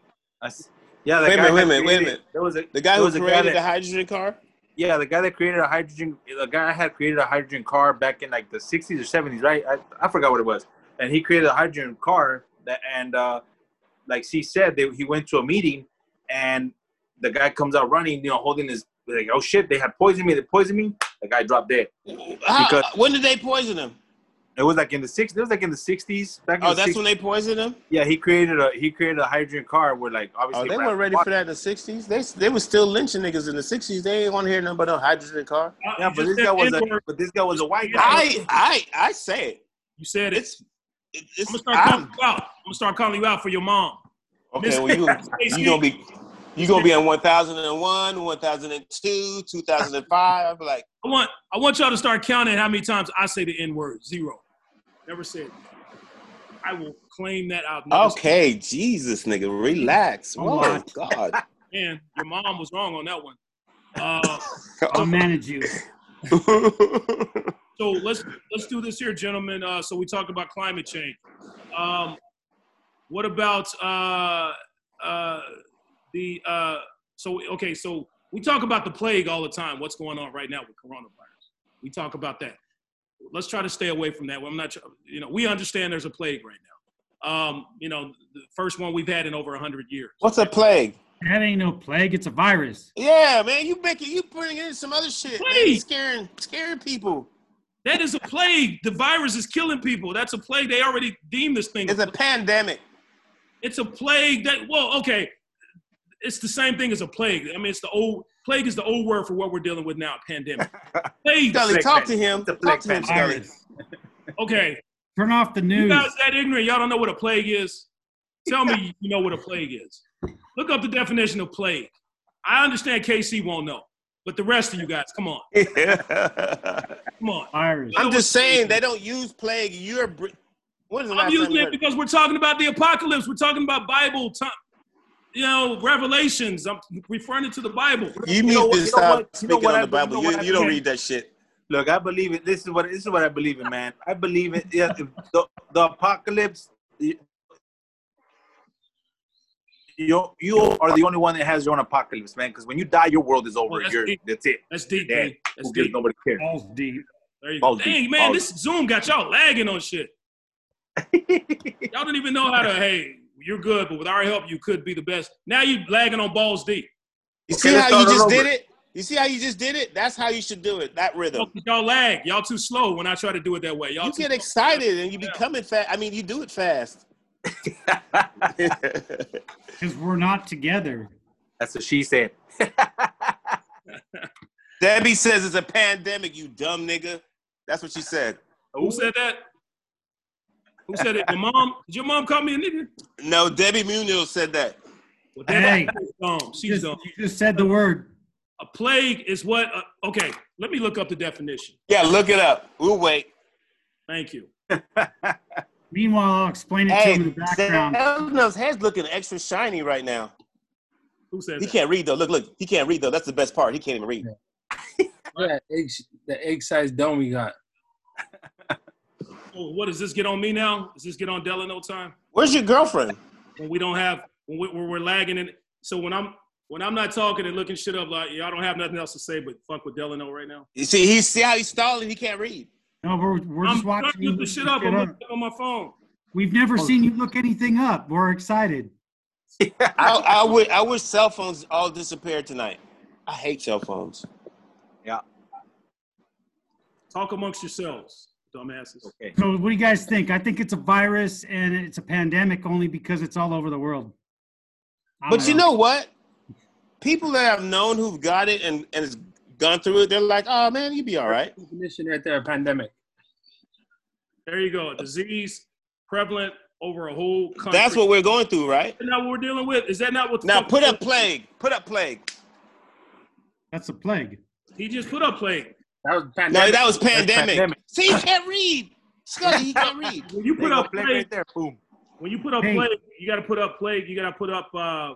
I s yeah. The Wait a guy minute, wait a minute, wait a minute. There was a The guy who was a created that- the hydrogen car. Yeah, the guy that created a hydrogen, the guy had created a hydrogen car back in like the 60s or 70s, right? I, I forgot what it was. And he created a hydrogen car that, and uh, like she said, they, he went to a meeting and the guy comes out running, you know, holding his, like, oh shit, they had poisoned me, they poisoned me. The guy dropped dead. How, when did they poison him? It was like in the six. It was like in the sixties. Back in Oh, the that's 60s. when they poisoned him. Yeah, he created a he created a hydrogen car where like obviously. Oh, they weren't ready in for that in the '60s. They they were still lynching niggas in the '60s. They ain't want to hear nothing but no hydrogen car. Uh, Yeah, but this guy was a N-word. but this guy was a white guy. I I I say it. You said it. It's it- I'm gonna start calling I'm- you out. I'm gonna start calling you out for your mom. okay. Well, you you gonna be you gonna be on 1001, 1002, 2005. Like I want I want y'all to start counting how many times I say the N word. Zero. Never said. it. I will claim that out. Never said okay, Jesus, nigga, relax. A Oh lot. God. it. *laughs* Man, your mom was wrong on that one. Uh, *laughs* I'll manage you. so let's let's do this here, gentlemen. Uh, so we talked about climate change. Um, what about uh, uh, the uh, so okay? So we talk about the plague all the time. What's going on right now with coronavirus? We talk about that. Let's try to stay away from that. I'm not, you know, we understand there's a plague right now. Um, you know, the first one we've had in over hundred years. What's a plague? That ain't no plague. It's a virus. Yeah, man, you making you bringing in some other shit, man. Plague. scaring scaring people. That is a plague. The virus is killing people. That's a plague. They already deemed this thing. It's a pandemic. It's a plague that well, okay. It's the same thing as a plague. I mean, it's the old plague is the old word for what we're dealing with now, pandemic. *laughs* Plague. Scully, talk pan- to him. it's a Talk to him, Scully. *laughs* Okay. Turn off the news. You news. guys that ignorant, y'all don't know what a plague is. Tell me *laughs* you know what a plague is. Look up the definition of plague. I understand KC won't know, but the rest of you guys, come on, come on. Virus. I'm just saying they don't use plague. You're. br- When is the I'm last using you it heard? because we're talking about the apocalypse. We're talking about Bible, time, you know, revelations. I'm referring to the Bible. You You need know to stop what- speaking what on I- the Bible. you know You, you don't read that shit. Look, I believe it. This is what this is what I believe in, man. I believe it. Yeah, the, the apocalypse. You you are the only one that has your own apocalypse, man. Because when you die, your world is over. Well, that's You're, deep. that's it. That's deep, Yeah. man. That's deep. Nobody cares. Balls deep. There you go. Balls deep. Man, Balls this Zoom got y'all lagging on shit. *laughs* Y'all don't even know how to. Hey, you're good, but with our help, you could be the best. Now you lagging on balls deep. You Okay, see let's how you just all did it? You see how you just did it? That's how you should do it. That rhythm. Y'all lag. Y'all too slow when I try to do it that way. Y'all You get slow. excited and you Yeah. become it fast. I mean, you do it fast. *laughs* Because we're not together. That's what she said. *laughs* Debbie says it's a pandemic, you dumb nigga. That's what she said. Who said that? Who said it? Your mom? Did your mom call me a nigga? No, Debbie Munoz said that. Well, Hey. She's dumb. She's Just, dumb. you just said the word. A plague is what? Uh, okay, let me look up the definition. Yeah, look it up. We'll wait. Thank you. *laughs* Meanwhile, I'll explain it to Hey, him in the background. Delano's head's looking extra shiny right now. Who said He that? can't read though. Look, look, he can't read though. That's the best part. He can't even read. that egg, the egg sized dome we got. *laughs* Oh, what does this get on me now? Does this get on Delano time? Where's your girlfriend? When we don't have when, we, when we're lagging in. So when I'm when I'm not talking and looking shit up, like y'all don't have nothing else to say but fuck with Delano right now. You see, he see how he's stalling. He can't read. No, we're, we're I'm just trying watching to you look the shit up. I'm up. looking on my phone. We've never oh, seen you look anything up. We're excited. *laughs* I, I, wish, I wish cell phones all disappeared tonight. I hate cell phones. Yeah. Talk amongst yourselves, dumbasses. Okay. So, what do you guys think? I think it's a virus and it's a pandemic only because it's all over the world. I don't But you know what? People that I've known who've got it and, and has gone through it, they're like, oh man, you'd be all right. Definition right there, pandemic. There you go. Disease prevalent over a whole country. That's what we're going through, right? Isn't that what we're dealing with? Is that not what? The Now put up plague. Put up plague. That's a plague. He just put up plague. That was No, pandemic. that was pandemic. pandemic. See, he can't read. Scotty, he can't read. When you put you up plague plague, right there. Boom. when you put up Hey. plague, you got to put up plague. You got to put up. Uh,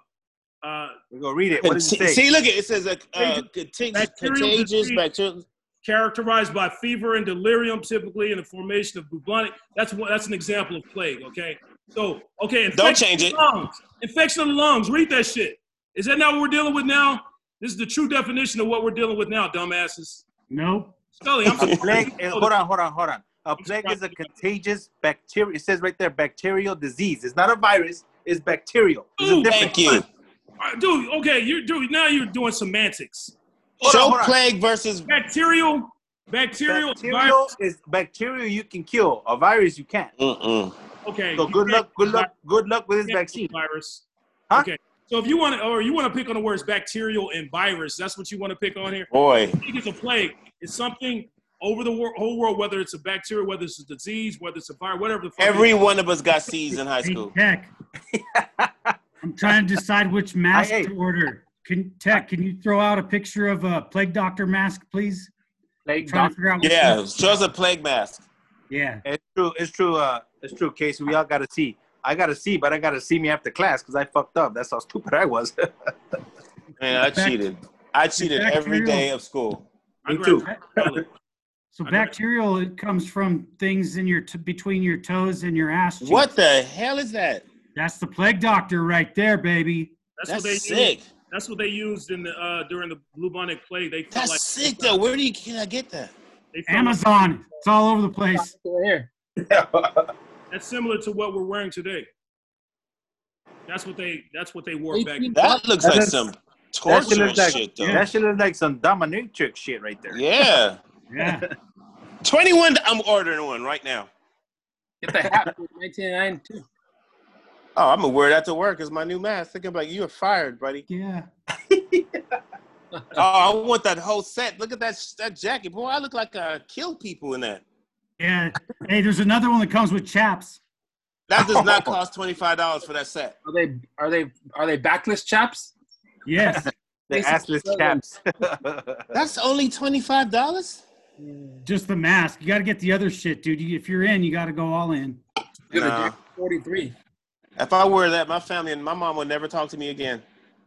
uh, We go read it. What does it say? See, look at it says a uh, contagious, Bacterial contagious bacterial. characterized by fever and delirium, typically in the formation of bubonic. That's what. That's an example of plague. Okay. So okay. Don't change of it. the Lungs. Infection of the lungs. Read that shit. Is that not what we're dealing with now? This is the true definition of what we're dealing with now, dumbasses. Nope. Scully, I'm A plague, hold on, hold on, hold on. A plague is a contagious bacteria. It says right there, bacterial disease. It's not a virus. It's bacterial. There's a Ooh. Thank you. All right, dude. Okay, you're dude. Now you're doing semantics. Hold on, Show hold on. plague versus Bacterial Bacterial, Bacterial is bacterial you can kill. A virus you can't. Mm-mm. Okay. So good luck. Good luck. Good luck with this vaccine. Virus. Huh? Okay. So if you want to, or you want to pick on the words bacterial and virus, that's what you want to pick on here. Boy, I think it's a plague. It's something over the wor- whole world, whether it's a bacteria, whether it's a disease, whether it's a virus, whatever the fuck. every is. one of us got C's in high Hey, school. Tech. I'm trying to decide which *laughs* mask Hey. to order. Can Tech? Can you throw out a picture of a plague doctor mask, please? Like, trying to figure out. Yeah, one- show us a plague mask. Yeah. it's true. It's true. Uh, it's true, Casey. We all got to see. I got to see, but I got to see me after class because I fucked up. That's how stupid I was. *laughs* Man, I cheated. I cheated every bacterial. day of school. Me too. So I got it. bacterial it comes from things in your t- between your toes and your ass. cheeks. What the hell is that? That's the plague doctor right there, baby. That's, That's what they sick. Used, that's what they used in the uh, during the bubonic plague. They felt That's like sick though. Where do you can I get that? They like- Amazon. It's all over the place. Here. *laughs* that's similar to what we're wearing today. That's what they. That's what they wore back. Eighteen- That looks like That's- some that torture looks like shit though. that shit looks like some dominatrix shit right there. Yeah. *laughs* Yeah. 21 I'm ordering one right now. Get the hat. 1999 too. Oh, I'm gonna wear that to work as my new mask. Thinking like you're fired, buddy. Yeah. *laughs* Oh, I want that whole set. Look at that that jacket, boy. I look like I kill people in that. Yeah. Hey, there's another one that comes with chaps. That does not oh. cost twenty five dollars for that set. Are they are they are they backless chaps? Yes. *laughs* The assless chaps. *laughs* That's only twenty five dollars. Just the mask. You got to get the other shit, dude. You- If you're in, you got to go all in. Good Nah. at 43. If I wear that, my family and my mom would never talk to me again.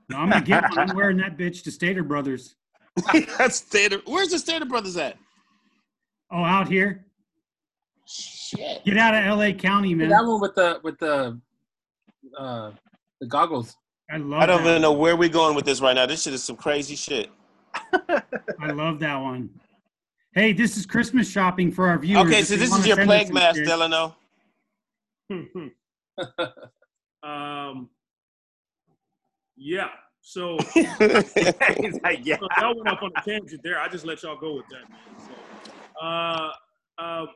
No, I'm gonna get one. I'm wearing that bitch to Stater Brothers. *laughs* That's Stater. Where's the Stater Brothers at? Oh, out here. Shit. Get out of LA County, man. That one with the with the uh the goggles. I love. I don't that. even know where we're going with this right now. This shit is some crazy shit. *laughs* I love that one. Hey, this is Christmas shopping for our viewers. Okay, so this is your send us plague some mask, shit- Delano. *laughs* um. Yeah. So, He's like, yeah. so y'all went off on a tangent there. I just let y'all go with that, man. So, uh, uh,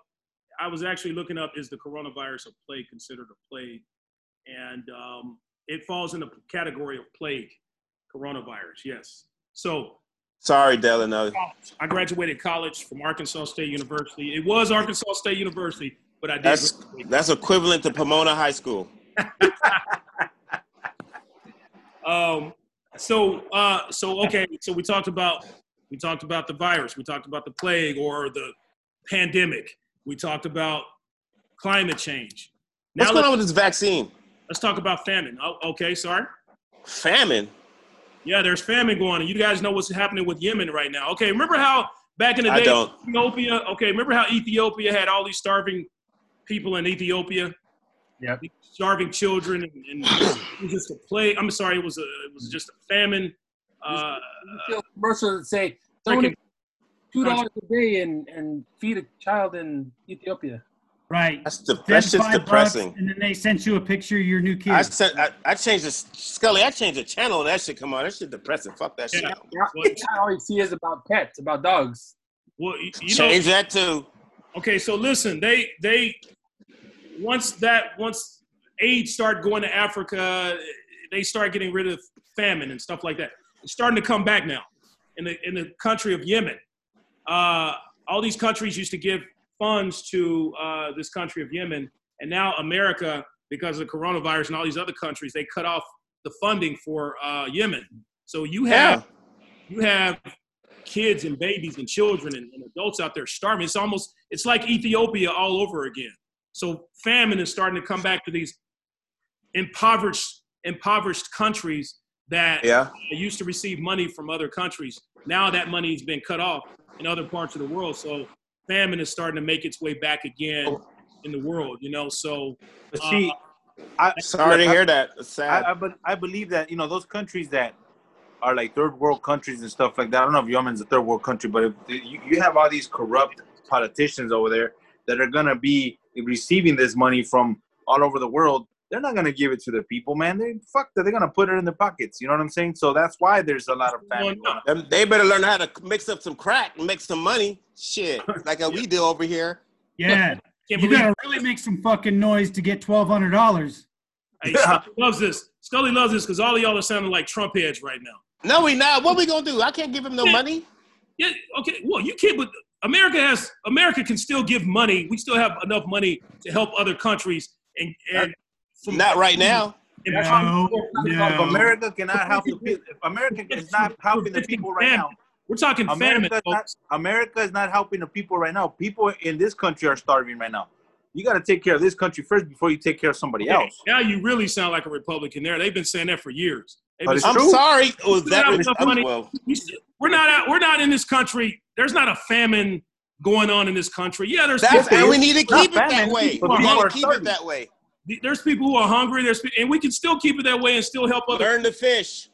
I was actually looking up: is the coronavirus a plague considered a plague? And um, it falls in the category of plague, coronavirus. Yes. So Sorry, Delano. I graduated college from Arkansas State University. It was Arkansas State University, but I did. That's graduate. that's equivalent to Pomona High School. *laughs* Um, so, uh, so okay. So we talked about we talked about the virus. We talked about the plague or the pandemic. We talked about climate change. Now What's going on with this vaccine? let's talk about famine. Oh, okay, sorry. Famine. Yeah, there's famine going on. You guys know what's happening with Yemen right now. Okay, remember how back in the I day, don't. Ethiopia. Okay, remember how Ethiopia had all these starving people in Ethiopia? Yep. Starving children, and, and it was just a plague. I'm sorry, it was a it was just a famine. Uh, You feel commercials that say freaking- donate two dollars a day and and feed a child in Ethiopia. Right. That's de- that's just five bucks, depressing. and then they sent you a picture of your new kid. I sent I, I changed the Scully. I changed the channel and that shit come on. That shit depressing. Fuck that shit. Yeah. Now, Well, now all you see is about pets, about dogs. well, you you know, Change that too. Okay, so listen, they they once that once aid started going to Africa, they start getting rid of famine and stuff like that. It's starting to come back now in the in the country of Yemen. Uh, all these countries used to give funds to uh, this country of Yemen, and now America, because of the coronavirus and all these other countries, they cut off the funding for uh, Yemen. So you have Yeah. you have kids and babies and children and, and adults out there starving. It's almost it's like Ethiopia all over again. So famine is starting to come back to these impoverished impoverished countries that Yeah. used to receive money from other countries. Now that money's been cut off in other parts of the world. So famine is starting to make its way back again in the world. You know, so But see, Uh, I, Sorry to look, I- hear that. It's sad. I, I, be- I believe that you know those countries that are like third world countries and stuff like that. I don't know if Yemen's a third world country, but if you, you have all these corrupt politicians over there that are gonna be receiving this money from all over the world, they're not gonna give it to the people, man. They fuck that. They're gonna put it in their pockets. You know what I'm saying? So that's why there's a lot of famine. Well, no. on. They better learn how to mix up some crack and make some money. Shit, *laughs* like how we do over here. Yeah, Can't you believe gotta really make some fucking noise to get twelve hundred dollars. Hey, Scully loves this. Scully loves this because all of y'all are sounding like Trump heads right now. No, we not. What we gonna do? I can't give him no money. Yeah, okay. Well, you can't. But America has. America can still give money. We still have enough money to help other countries. And and from Not right now. and No, from- If no. America cannot help the people. If America is not helping the people right now. We're talking famine, America is, not. America is not helping the people right now. People in this country are starving right now. You got to take care of this country first before you take care of somebody Okay, else. Now you really sound like a Republican. There, they've been saying that for years. But been it's I'm true. sorry. Was that Not money. well? we still, oh, we're not out, we're not in this country. There's not a famine going on in this country. Yeah, there's That's people, and we need to keep it that way. We people need to keep it that way. There's people who are hungry. There's and we can still keep it that way and still help other. Learn to fish.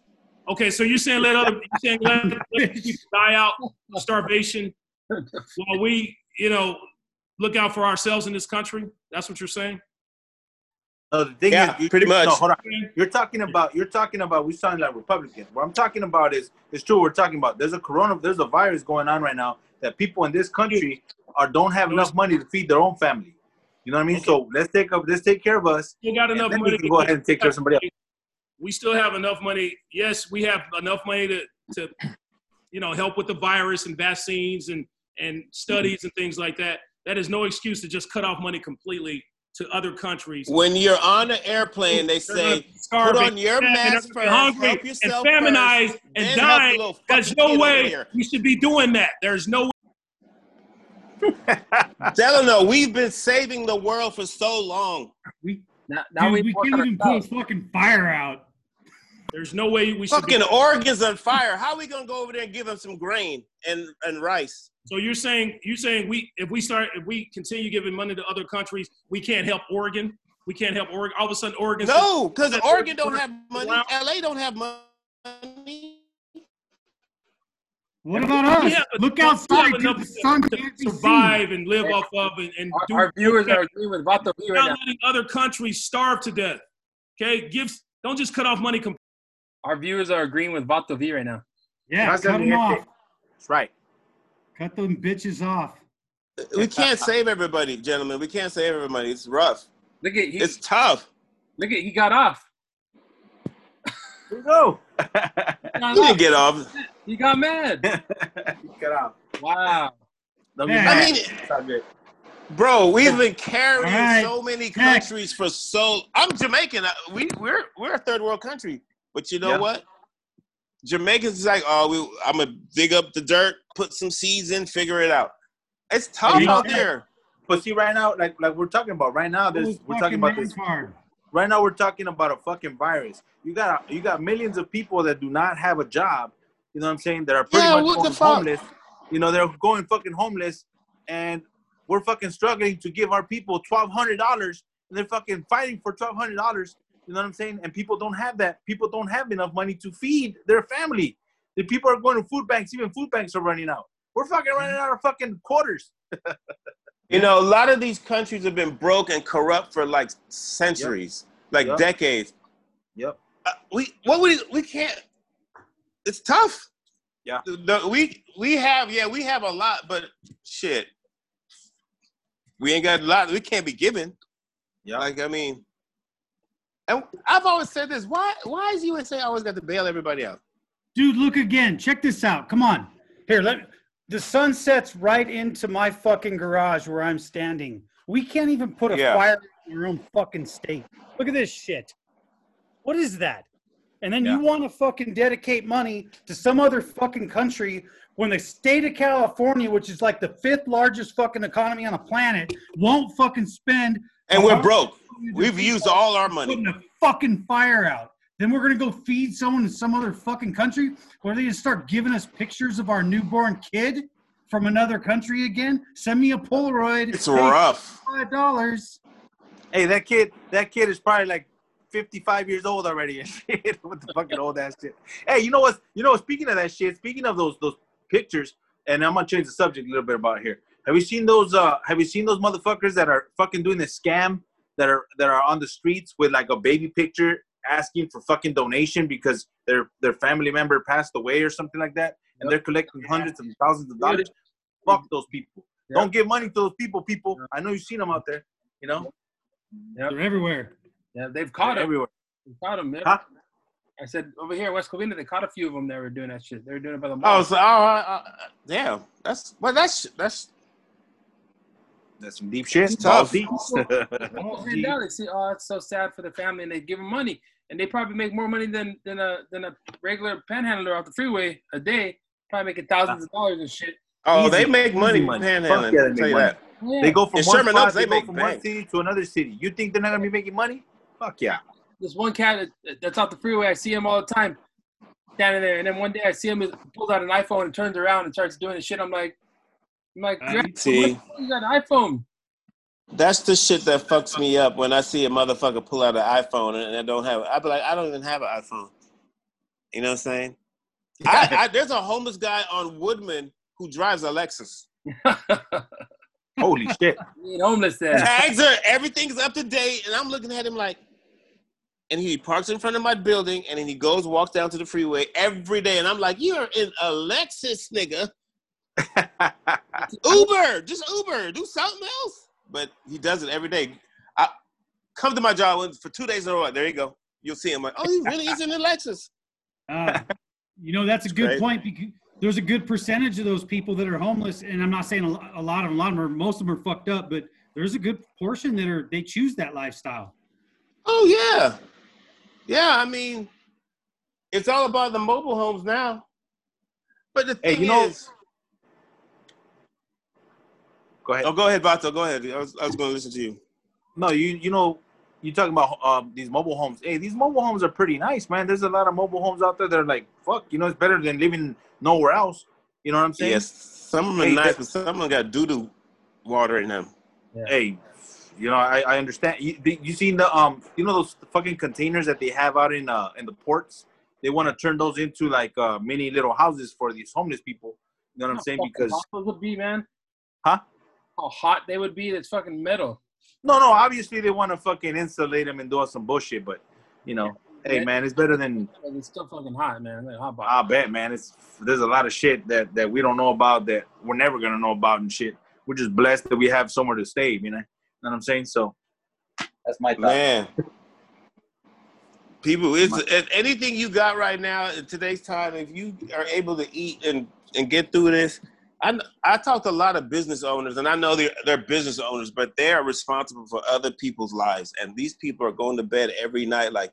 Okay, so you're saying let other *laughs* you're saying let, let people die out of starvation while we, you know, look out for ourselves in this country. That's what you're saying. No, the thing Yeah, is, you, pretty you- No, much. hold on. You're talking about. You're talking about. We sound like Republicans. What I'm talking about is, it's true. We're talking about. There's a corona. There's a virus going on right now that people in this country are don't have enough money to feed their own family. You know what I mean? So let's take up. Let's take care of us. Still got enough money. we can go ahead and take care of somebody else. we still have enough money. Yes, we have enough money to, to you know, help with the virus and vaccines and, and studies and things like that. That is no excuse to just cut off money completely to other countries. When you're on an airplane, they say, put on your famine, mask first, hungry, help and yourself feminized first, and then help the dying. little There's no way here. we should be doing that. There's no Delano, we've been saving the world for so long. We, Now, now dude, we, we can't even pull ourselves. fucking fire out. there's no way we should Fucking be. Oregon's on fire. How are we gonna go over there and give them some grain and, and rice? So you're saying you're saying we if we start if we continue giving money to other countries, we can't help Oregon. We can't help Oregon. All of a sudden, Oregon. No, because That- Oregon don't have money. Wow. LA don't have money. What about We us? have- Look outside, dude. enough The sun to can't survive and live off of and, and do Our, our viewers are agreeing with Vato V We're right not now. letting other countries starve to death. Okay, give don't just cut off money. Com- Our viewers are agreeing with Vato V right now. Yeah, That's cut them it. off. That's right. Cut them bitches off. We can't save everybody, gentlemen. We can't save everybody. It's rough. Look at he, It's tough. look at he got off. Here we go. He got, You off. didn't get off. *laughs* He got mad. *laughs* Get out. Wow. Don't be Yeah. mad. I mean, It's bro, we've been carrying All right. so many countries for so. I'm Jamaican. We we're we're a third world country, but you know Yeah. what? Jamaicans is like, oh, we, I'm gonna dig up the dirt, put some seeds in, figure it out. It's tough You know- out there. But see, right now, like like we're talking about right now, there's Those we're talking about this. retard. Right now, we're talking about a fucking virus. You got you got millions of people that do not have a job. You know what I'm saying? That are pretty Yeah, much what the going fuck? homeless. You know, they're going fucking homeless, and we're fucking struggling to give our people twelve hundred dollars, and they're fucking fighting for twelve hundred dollars. You know what I'm saying? And people don't have that. People don't have enough money to feed their family. The people are going to food banks. Even food banks are running out. We're fucking running out of fucking quarters. *laughs* You know, a lot of these countries have been broke and corrupt for like centuries, like Yep. decades. Yep. Uh, we what we we can't. It's tough. Yeah. The- the- we we have yeah we have a lot, but shit, we ain't got a lot. We can't be given. Yeah. Like I mean, and I've always said this. Why why is USA always got to bail everybody out? Dude, look again. Check this out. Come on. Here, let the sun sets right into my fucking garage where I'm standing. We can't even put a Yeah. fire in your own fucking state. Look at this shit. What is that? And then you want to fucking dedicate money to some other fucking country when the state of California, which is like the fifth largest fucking economy on the planet, won't fucking spend. And we're broke. We've used all our money. putting a fucking fire out. Then we're gonna go feed someone in some other fucking country. Or are they gonna start giving us pictures of our newborn kid from another country again? Send me a Polaroid. It's rough. Five dollars. Hey, that kid, that kid is probably like 55 years old already and *laughs* shit. what the fucking old ass shit. Hey, you know what? You know, speaking of that shit, speaking of those those pictures, and I'm gonna change the subject a little bit about here. Have you seen those? Uh, have you seen those motherfuckers that are fucking doing this scam that are that are on the streets with like a baby picture asking for fucking donation because their their family member passed away or something like that, and they're collecting hundreds of thousands of dollars. Fuck those people. Yeah. Don't give money to those people. People, I know you've seen them out there. You know, Yep. They're everywhere. Yeah, they've caught him. everywhere. They caught him. Man. Huh? I said over here, West Covina, they caught a few of them that were doing that shit. They were doing it by the Oh, mall. so oh, uh, uh, yeah, that's well, that's that's That's some deep shit. It's tough. Balls deep. Almost *laughs* ran down. They see, oh, it's so sad for the family, and they give them money, and they probably make more money than than a than a regular panhandler off the freeway a day. Probably making thousands of dollars and shit. oh, Easy- they make money easy money. panhandling. Yeah, they tell you money. that. Yeah. They go from one Sherman spot, they, they go make from one city to another city. You think they're not gonna be making money? Fuck yeah. this one cat that's off the freeway. I see him all the time, standing there, and then one day I see him he pulls out an iPhone and turns around and starts doing the shit. I'm like, I'm like, "Grab- see. what- you got an iPhone? That's the shit that fucks me up when I see a motherfucker pull out an iPhone and I don't have it. I be like, I don't even have an iPhone. You know what I'm saying? *laughs* I, I, there's a homeless guy on Woodman who drives a Lexus. *laughs* Holy shit. He ain't homeless then. Tags are everything's up to date, and I'm looking at him like, and he parks in front of my building, and then he goes walks down to the freeway every day, and I'm like, you're in a Lexus, nigga. *laughs* Uber, just Uber, do something else. But he does it every day. I come to my job once- for two days in a row. There you go. You'll see him like, oh, he really is in a Lexus. *laughs* Uh, you know, that's a good great. point because there's a good percentage of those people that are homeless, and I'm not saying a, a lot of them, a lot of them are, most of them are fucked up, but there's a good portion that are they choose that lifestyle. Oh yeah, yeah. I mean, it's all about the mobile homes now. But the Hey, thing you know- is, Go ahead. oh, go ahead, Vato. Go ahead. I was, I was going to listen to you. No, you you know, you talking about um these mobile homes. Hey, these mobile homes are pretty nice, man. There's a lot of mobile homes out there that are like, fuck, you know, it's better than living nowhere else. You know what I'm saying? Yes, some of them are Hey, nice, but some of them got doo doo water in them. Hey, you know, I, I understand. You, you seen the um, you know those fucking containers that they have out in uh in the ports? They want to turn those into like uh mini little houses for these homeless people. You know what I'm saying? How Because hot those would be, man. Huh? How hot they would be? That's fucking metal. no, no, obviously they want to fucking insulate them and do some bullshit, but you know, hey man, it's better than it's still fucking hot, man. Like hot. I bet, man. It's there's a lot of shit that that we don't know about that we're never gonna know about and shit. We're just blessed that we have somewhere to stay. You know, know what I'm saying? So that's my thought. Man, people, it's if anything you got right now in today's time. If you are able to eat and and get through this, I I talk to a lot of business owners, and I know they're they're business owners, but they are responsible for other people's lives, and these people are going to bed every night like.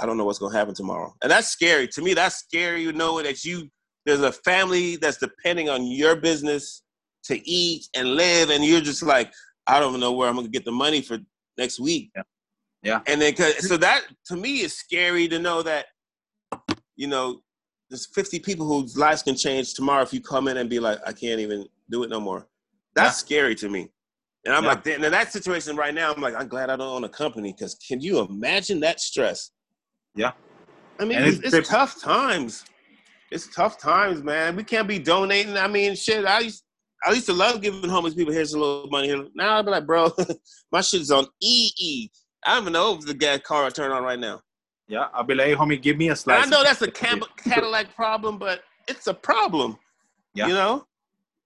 I don't know what's gonna happen tomorrow, and that's scary to me. That's scary, you know, that you there's a family that's depending on your business to eat and live, and you're just like, I don't know where I'm gonna get the money for next week. Yeah. Yeah. And then so that to me is scary to know that, you know, there's 50 people whose lives can change tomorrow if you come in and be like, I can't even do it no more. That's scary to me. And I'm Yeah. like, in that situation right now, I'm like, I'm glad I don't own a company because can you imagine that stress? Yeah. I mean, it's, it's it's tough times. It's tough times, man. We can't be donating. I mean, shit. I used I used to love giving homeless people here's a little money here. Now I'd be like, bro, *laughs* my shit's on EE. I don't even know if the gas car I turn on right now. Yeah, I'll be like, hey, homie, give me a And slice. I know that's a Cam- *laughs* Cadillac problem, but it's a problem. Yeah. You know?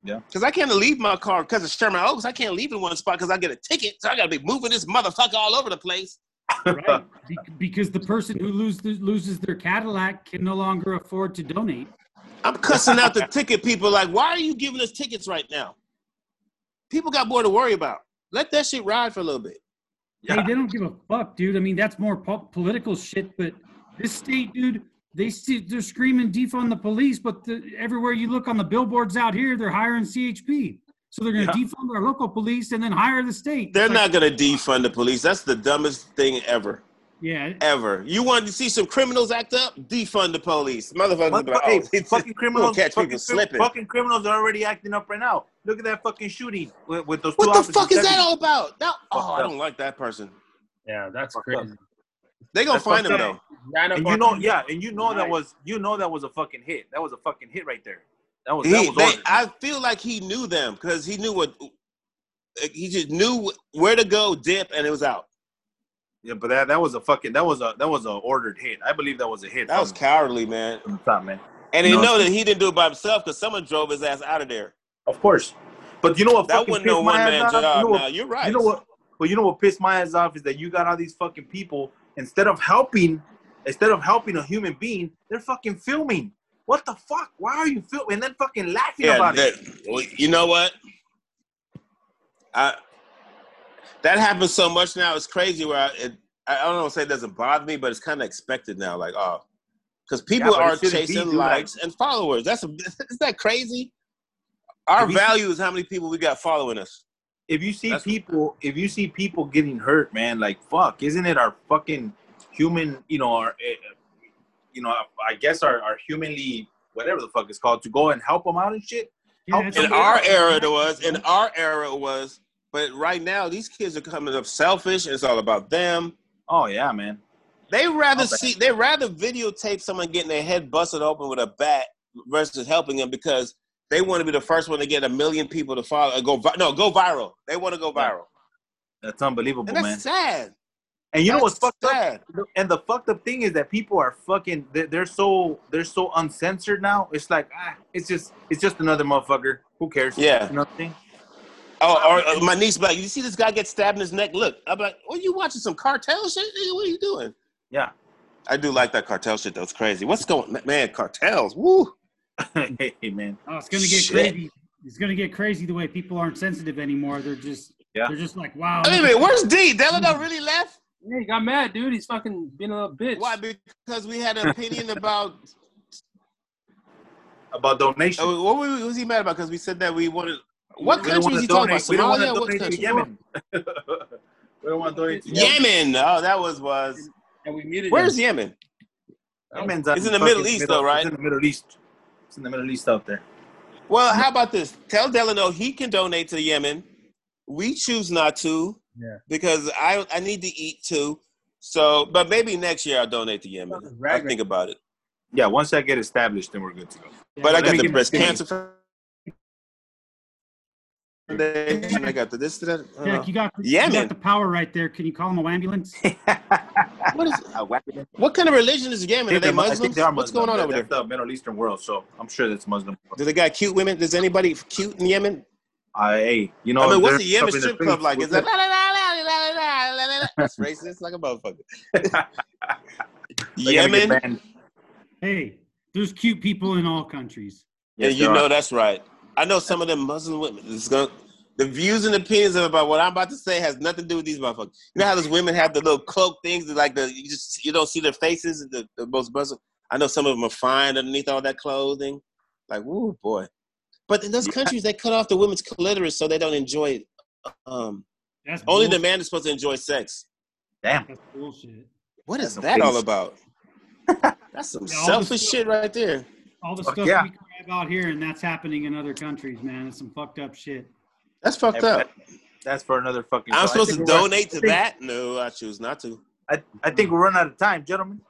Yeah. Because I can't leave my car because of Sherman Oaks. I can't leave in one spot because I get a ticket. So I got to be moving this motherfucker all over the place. Right. Be- because the person who loses loses their Cadillac can no longer afford to donate. I'm cussing out the ticket people like, why are you giving us tickets right now? People got more to worry about. Let that shit ride for a little bit. Hey, they don't give a fuck, dude. I mean, that's more po- political shit. But this state, dude, they see, they're screaming defund the police, but the, everywhere you look on the billboards out here, they're hiring CHP. So they're going to Yeah. defund our local police and then hire the state. They're It's like, not going to defund the police. That's the dumbest thing ever. Yeah, Ever. You want to see some criminals act up? Defund the police. Motherfuckers be like, hey, oh, it's- *laughs* fucking criminals, catch fucking, people slipping. fucking criminals are already acting up right now. Look at that fucking shooting with, with those. two What the officers fuck is that all about? That, oh, I don't like that person. Yeah, that's Fucked crazy. They gonna That's find him fucked though. up. And you know, yeah, and you know that was you know that was a fucking hit. That was a fucking hit right there. That was He, that was they. I feel like he knew them because he knew what he just knew where to go, dip, and it was out. Yeah, but that that was a fucking that was a that was a ordered hit. I believe that was a hit. That was cowardly, man. top, man. And he No. know that he didn't do it by himself because someone drove his ass out of there. Of course. But you know what? That wasn't no my one man job. You know what, now you're right. You know what? Well, you know what pissed my ass off is that you got all these fucking people instead of helping, instead of helping a human being, they're fucking filming. What the fuck? Why are you filming? And then fucking laughing Yeah, about it. well, you know what? I that happens so much now. It's crazy. Where I, it, I don't know. Say it doesn't bother me, but it's kind of expected now. Like, oh, because people Yeah, are shouldn't be, chasing dude. likes and followers. That's a, *laughs* is that crazy? Our If you- value is how many people we got following us. If you see That's- people, if you see people getting hurt, man, like fuck, isn't it our fucking human? You know, our, eh, you know, I guess our, our humanly whatever the fuck it's called to go and help them out and shit. Yeah, In our era, it was. In our era, it was. But right now, these kids are coming up selfish. It's all about them. Oh yeah, man. They rather Okay. see they rather videotape someone getting their head busted open with a bat versus helping them because they want to be the first one to get a million people to follow. Go vi- no, go viral. They want to go viral, That's unbelievable, and that's man. sad. And you know what's That's fucked up? sad. And the fucked up thing is that people are fucking. They're, they're so they're so uncensored now. It's like ah, it's just it's just another motherfucker. Who cares? Yeah. You know what I'm saying? Oh, or uh, my niece be like, you see this guy get stabbed in his neck? Look, I'm like, what you watching some cartel shit? Nigga, What are you doing? Yeah. I do like that cartel shit. though. It's crazy. What's going, man? Cartels. Woo. *laughs* hey man. Oh, it's gonna get Shit. crazy. It's gonna get crazy the way people aren't sensitive anymore. They're just Yeah. they're just like, wow. Wait a minute. Where's D? Delano really left? Yeah, he got mad, dude. He's fucking being a little bitch. Why? Because we had an opinion *laughs* about About donation. Uh, what was, was he mad about? Because we said that we wanted. What country is he talking about? donate- We don't want to Somalia? What donate to country? Yemen. *laughs* we don't want to donate to Yemen. Yemen. Oh, that was was. And we muted Where's him. Yemen? Yemen's It's in the Middle East, though, right? It's in the Middle East. It's in the Middle East out there. Well, how about this? Tell Delano he can donate to Yemen. We choose not to. Yeah. Because I I need to eat too. So, but maybe next year I'll donate to Yemen. I'll think about it. Yeah, once I get established, then we're good to go. But I got the breast cancer foundation. I got the this. That, uh, you got, yeah, you got the power right there. Can you call them a ambulance? what is? What kind of religion is Yemen? Are they Muslims? They are Muslim. What's going on yeah, over there? The Middle Eastern world, so I'm sure that's Muslim. Do they got cute women? Does anybody cute in Yemen? I, hey, you know. I mean, what's the Yemen strip club like? Is that? That's racist like a motherfucker. Yemen. Hey, there's cute people in all countries. Yeah, you know that's right. I know some of them Muslim women. It's gonna the views and opinions about what I'm about to say has nothing to do with these motherfuckers. You know how those women have the little cloak things that like the you just you don't see their faces. The, the most Muslim. I know some of them are fine underneath all that clothing. Like, woo boy. But in those Yeah. countries, they cut off the women's clitoris so they don't enjoy. Um, That's only the man is supposed to enjoy sex. Damn. That's bullshit. What is That's that all about? *laughs* That's some Yeah, selfish shit right there. All the stuff yeah. we crap out here, and that's happening in other countries, man. It's some fucked up shit. That's fucked up. That's for another fucking. I'm supposed to donate to that? No, I choose not to. I, I think we're running out of time, gentlemen.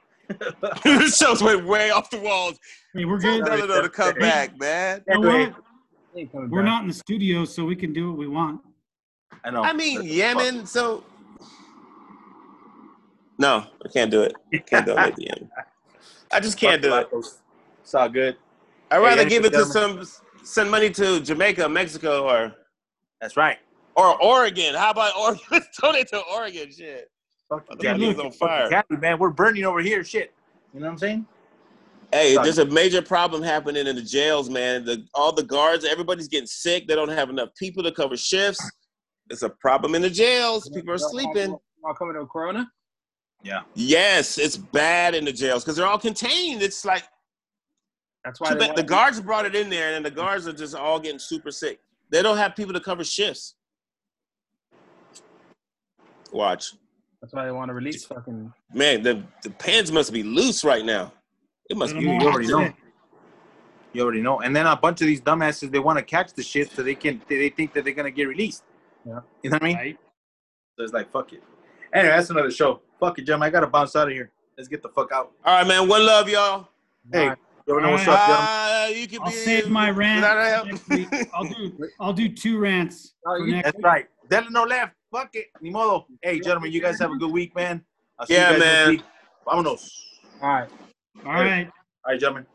this *laughs* show's went way off the walls. Hey, we're Tell good. Sorry. Delano to come back, man. You know Anyway, what? He We're not in the studio, so we can do what we want. I know. I mean, That's Yemen, so. No, I can't do it. Can't donate to Yemen. I just can't do it. It's all good. I'd rather any give it to some, send money to Jamaica, Mexico, or That's right. or Oregon. How about Oregon? *laughs* Let's donate to Oregon. Shit. Cali Cali, on fire. Cali, man, we're burning over here. Shit. You know what I'm saying? Hey, Sorry. there's a major problem happening in the jails, man. The, all the guards, everybody's getting sick. They don't have enough people to cover shifts. It's a problem in the jails. People are sleeping. All coming to Corona. Yeah. Yes, it's bad in the jails because they're all contained. It's like That's why the guards brought it in there, and the guards are just all getting super sick. They don't have people to cover shifts. Watch, That's why they want to release fucking. man. The the pens must be loose right now. It must Let be. 'em You already know. You already know. And then a bunch of these dumbasses, they want to catch the shit so they can. They think that they're gonna get released. Yeah. You know what I mean? Right? So it's like fuck it. Anyway, that's another show. Fuck it, Jim. I gotta bounce out of here. Let's get the fuck out. All right, man. One love, y'all. Hey, You know what's All up. Uh, you can I'll be. save my rant Not a help. next week. I'll do I'll do two rants Oh, for you- next That's right. Delano left. Fuck it. Ni modo. Hey, gentlemen, you guys have a good week, man. I'll see Yeah, you guys next man. week. Vámonos. All right. All right. All right, gentlemen.